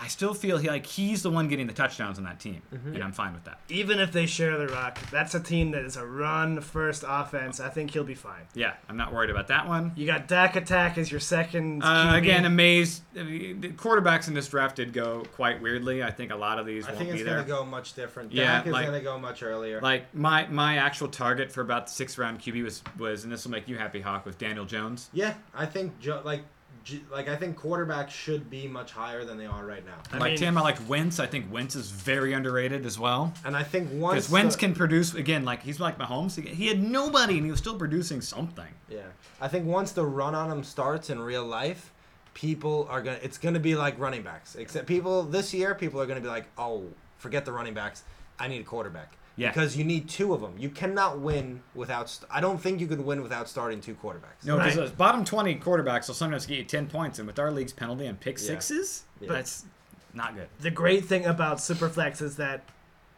I still feel he, like he's the one getting the touchdowns on that team. And I'm fine with that. Even if they share the rock, that's a team that is a run first offense. I think he'll be fine. Yeah, I'm not worried about that one. You got Dak Attack as your second. Uh, again, amazed. I mean, the quarterbacks in this draft did go quite weirdly. I think a lot of these I won't think it's going to go much different. Yeah, Dak is like- going to go much earlier. Like my my actual target for about the sixth round QB was was, and this will make you happy, Hawk, was Daniel Jones. yeah, I think jo- like J- like I think quarterbacks should be much higher than they are right now. I like mean- Tim, I like Wentz. I think Wentz is very underrated as well. And I think once Because Wentz the- can produce again, like he's like Mahomes. He- He had nobody, and he was still producing something. Yeah, I think once the run on him starts in real life, people are gonna. It's gonna be like running backs. Except people this year, people are gonna be like, oh, forget the running backs. I need a quarterback. Yeah. Because you need two of them. You cannot win without. St- I don't think you can win without starting two quarterbacks. No, because Right. those bottom twenty quarterbacks will sometimes get you ten points, and with our league's penalty and pick Yeah. sixes, Yeah. that's not good. The great thing about Superflex is that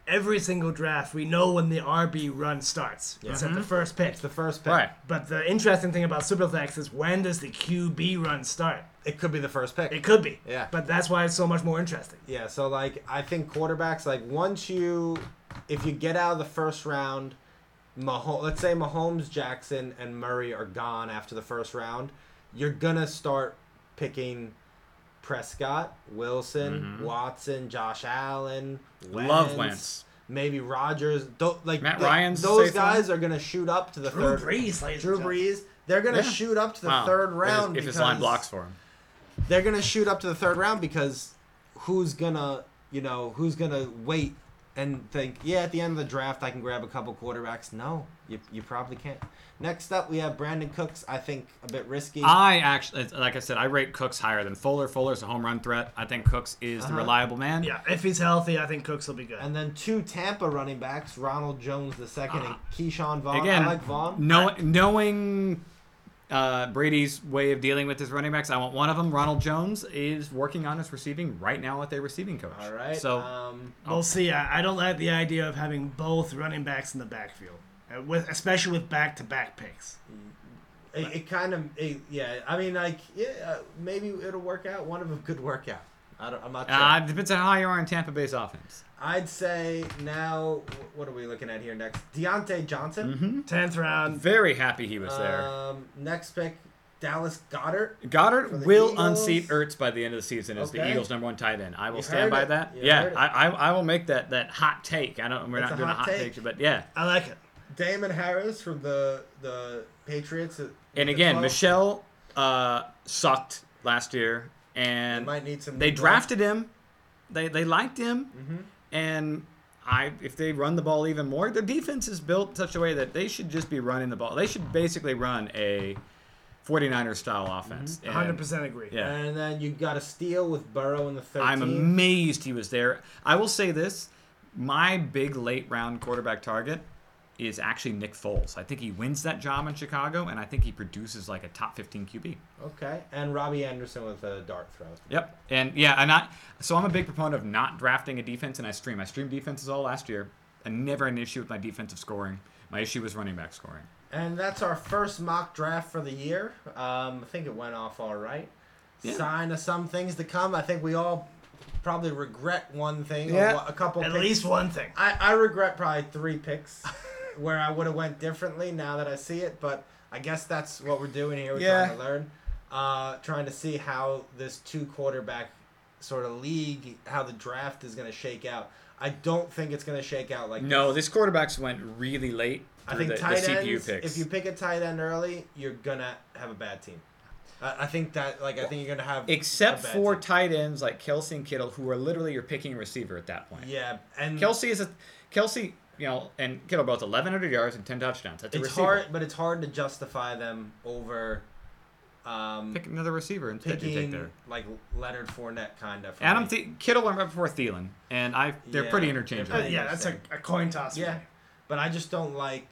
every single draft we know when the RB run starts. It's at mm-hmm. the first pick. It's the first pick. Right. But the interesting thing about Superflex is when does the QB run start? It could be the first pick. It could be. Yeah. But that's why it's so much more interesting. Yeah, so like I think quarterbacks like once you if you get out of the first round, Mahomes, let's say Mahomes, Jackson, and Murray are gone after the first round, you're gonna start picking Prescott, Wilson, Mhm. Watson, Josh Allen, Love Wentz. maybe Rodgers. Th- like Matt th- Ryan's those safe guys are gonna shoot up to the Drew third. Brees, ladies Drew and gentlemen. Brees, they're gonna Yeah. shoot up to the Wow. third If- round if, his line blocks for him. they're gonna shoot up to the third round because who's gonna you know who's gonna wait and think yeah at the end of the draft I can grab a couple quarterbacks no you, you probably can't next up we have Brandin Cooks I think a bit risky I actually, like I said, I rate Cooks higher than Fuller. Fuller's a home run threat. I think Cooks is the Uh-huh. reliable man. Yeah, if he's healthy, I think Cooks will be good. and then two Tampa running backs Ronald Jones the second and Ke'Shawn Vaughn Again, I like Vaughn know, knowing uh, Brady's way of dealing with his running backs, I want one of them. Ronald Jones is working on his receiving right now with a receiving coach. all right So um, we'll see. I, I don't like the idea of having both running backs in the backfield, uh, with especially with back-to-back picks. it, it kind of it, yeah I mean like yeah uh, maybe it'll work out one of them could work out I don't, I'm not sure. uh, depends on how you are in Tampa Bay's offense. I'd say now, what are we looking at here next? Diontae Johnson. hmm Tenth round. Very happy he was there. Um, next pick, Dallas Goedert. Goedert will Eagles. unseat Ertz by the end of the season as the Eagles' number one tight end. I will You stand by it. that. You yeah. I, I, I will make that that hot take. I don't. We're It's not a doing a hot hot take. take, but yeah. I like it. Damien Harris from the the Patriots. And the again, 12. Michel uh, sucked last year, and might need some. they drafted him. They they liked him, Mhm. And I if they run the ball even more, their defense is built such a way that they should just be running the ball. They should basically run a 49er style mhm. offense. And 100% agree. Yeah. And then you got a steal with Burrow in the 13th. I'm amazed he was there. I will say this: my big late round quarterback target is actually Nick Foles. I think he wins that job in Chicago, and I think he produces like a top 15 QB. Okay. And Robbie Anderson with a dart throw. Yep. And yeah, and I so I'm a big proponent of not drafting a defense, and I stream. I streamed defenses all last year. and never had an issue with my defensive scoring. My issue was running back scoring. And that's our first mock draft for the year. Um, I think it went off all right. Yeah. Sign of some things to come. I think we all probably regret one thing. Yeah. what- a couple. At picks. least one thing. I, I regret probably three picks. (laughs) where I would have went differently now that I see it, but I guess that's what we're doing here. We're Yeah. trying to learn, uh, trying to see how this two quarterback sort of league, how the draft is going to shake out. I don't think it's going to shake out like No, this. this quarterbacks went really late. I think the, tight the ends. Picks. If you pick a tight end early, you're gonna have a bad team. I I think that like I think you're gonna have Except a bad for team. tight ends like Kelce and Kittle, who are literally you're picking receiver at that point. yeah, and Kelce is a Kelce, you know, and Kittle both 1,100 yards and 10 touchdowns. That's a it's receiver. hard, but it's hard to justify them over um, Pick another receiver and You take picking there. like Leonard Fournette kind of. Adam Th- Kittle went right before Thielen, and I they're Yeah, pretty they're interchangeable. Uh, yeah, that's a, a coin toss. Yeah, me. but I just don't like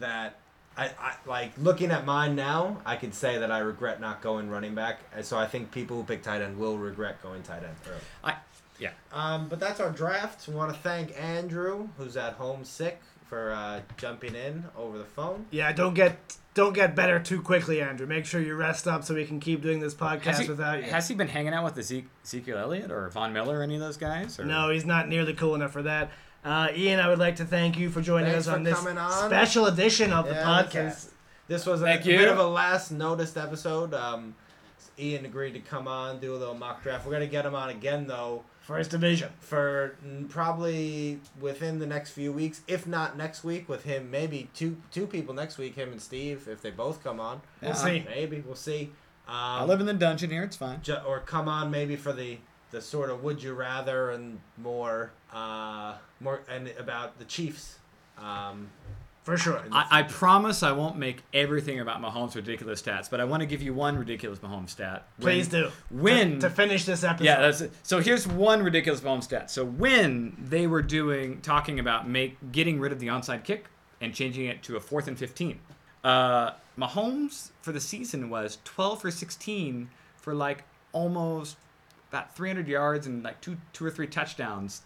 that. I, I like looking at mine now. I could say that I regret not going running back, and so I think people who pick tight end will regret going tight end early. I, yeah. Um, but that's our draft. We want to thank Andrew, who's at home sick, for uh, jumping in over the phone. Yeah, don't get don't get better too quickly, Andrew. Make sure you rest up so we can keep doing this podcast he, without you. has he been hanging out with Ezekiel Elliott or Von Miller or any of those guys? Or? No, he's not nearly cool enough for that. Uh, Ian, I would like to thank you for joining Thanks us on this on. special edition of the podcast. This, is- this was a, a bit of a last noticed episode. Um, Ian agreed to come on, do a little mock draft. We're gonna get him on again though First division. for probably within the next few weeks, if not next week, with him maybe two two people next week, him and Steve, if they both come on. We'll Yeah. see. Maybe we'll see. Um, I live in the dungeon here. It's fine. ju- or come on maybe for the the sort of would you rather and more uh more and about the Chiefs. Um, For sure. I, I promise I won't make everything about Mahomes' ridiculous stats, but I want to give you one ridiculous Mahomes stat. When- Please do. When To, to finish this episode. Yeah, that's it. So here's one ridiculous Mahomes stat. So when they were doing talking about make getting rid of the onside kick and changing it to a fourth and fifteen, uh, Mahomes for the season was 12 for 16 for like almost about 300 yards and like two two or three touchdowns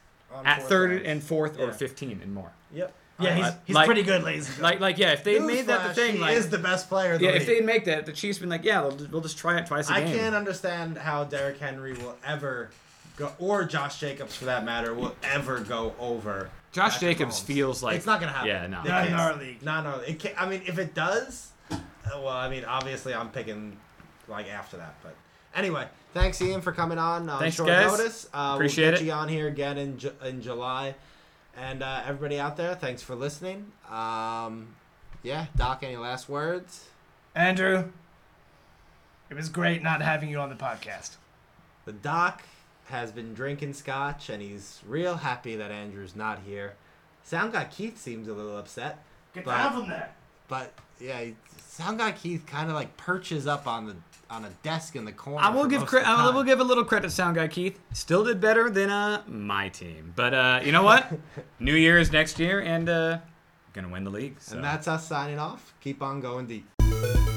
at third downs. and fourth or 15 and more. Yep. Yeah, he's, Uh, he's like- pretty good, ladies. Like like yeah, if they made that the thing, he like is the best player. In the yeah, if league. they make that, the Chiefs been like yeah, we'll, we'll just try it twice a I game. I can't understand how Derrick Henry will ever go, or Josh Jacobs for that matter, will ever go over. Josh Patrick Jacobs Mahomes. feels like it's not gonna happen. Yeah, no. Not in our league. Not in our league. It can't, I mean, if it does, uh, well, I mean, obviously, I'm picking like after that. But anyway, thanks Ian for coming on. on Thanks, short guys. notice. Uh, Appreciate we'll get it. you on here again in Ju- in July. And uh, everybody out there, thanks for listening. Um, yeah, Doc, any last words? Andrew, it was great not having you on the podcast. The doc has been drinking scotch and he's real happy that Andrew's not here. Sound guy Keith seems a little upset, Get But- down from there. but yeah, Sound guy Keith kind of like perches up on the on a desk in the corner. I will give cre- I will give a little credit to Sound Guy Keith. Still did better than uh my team, but uh you know what? (laughs) New Year's next year, and uh gonna win the league. So. And that's us signing off. Keep on going deep.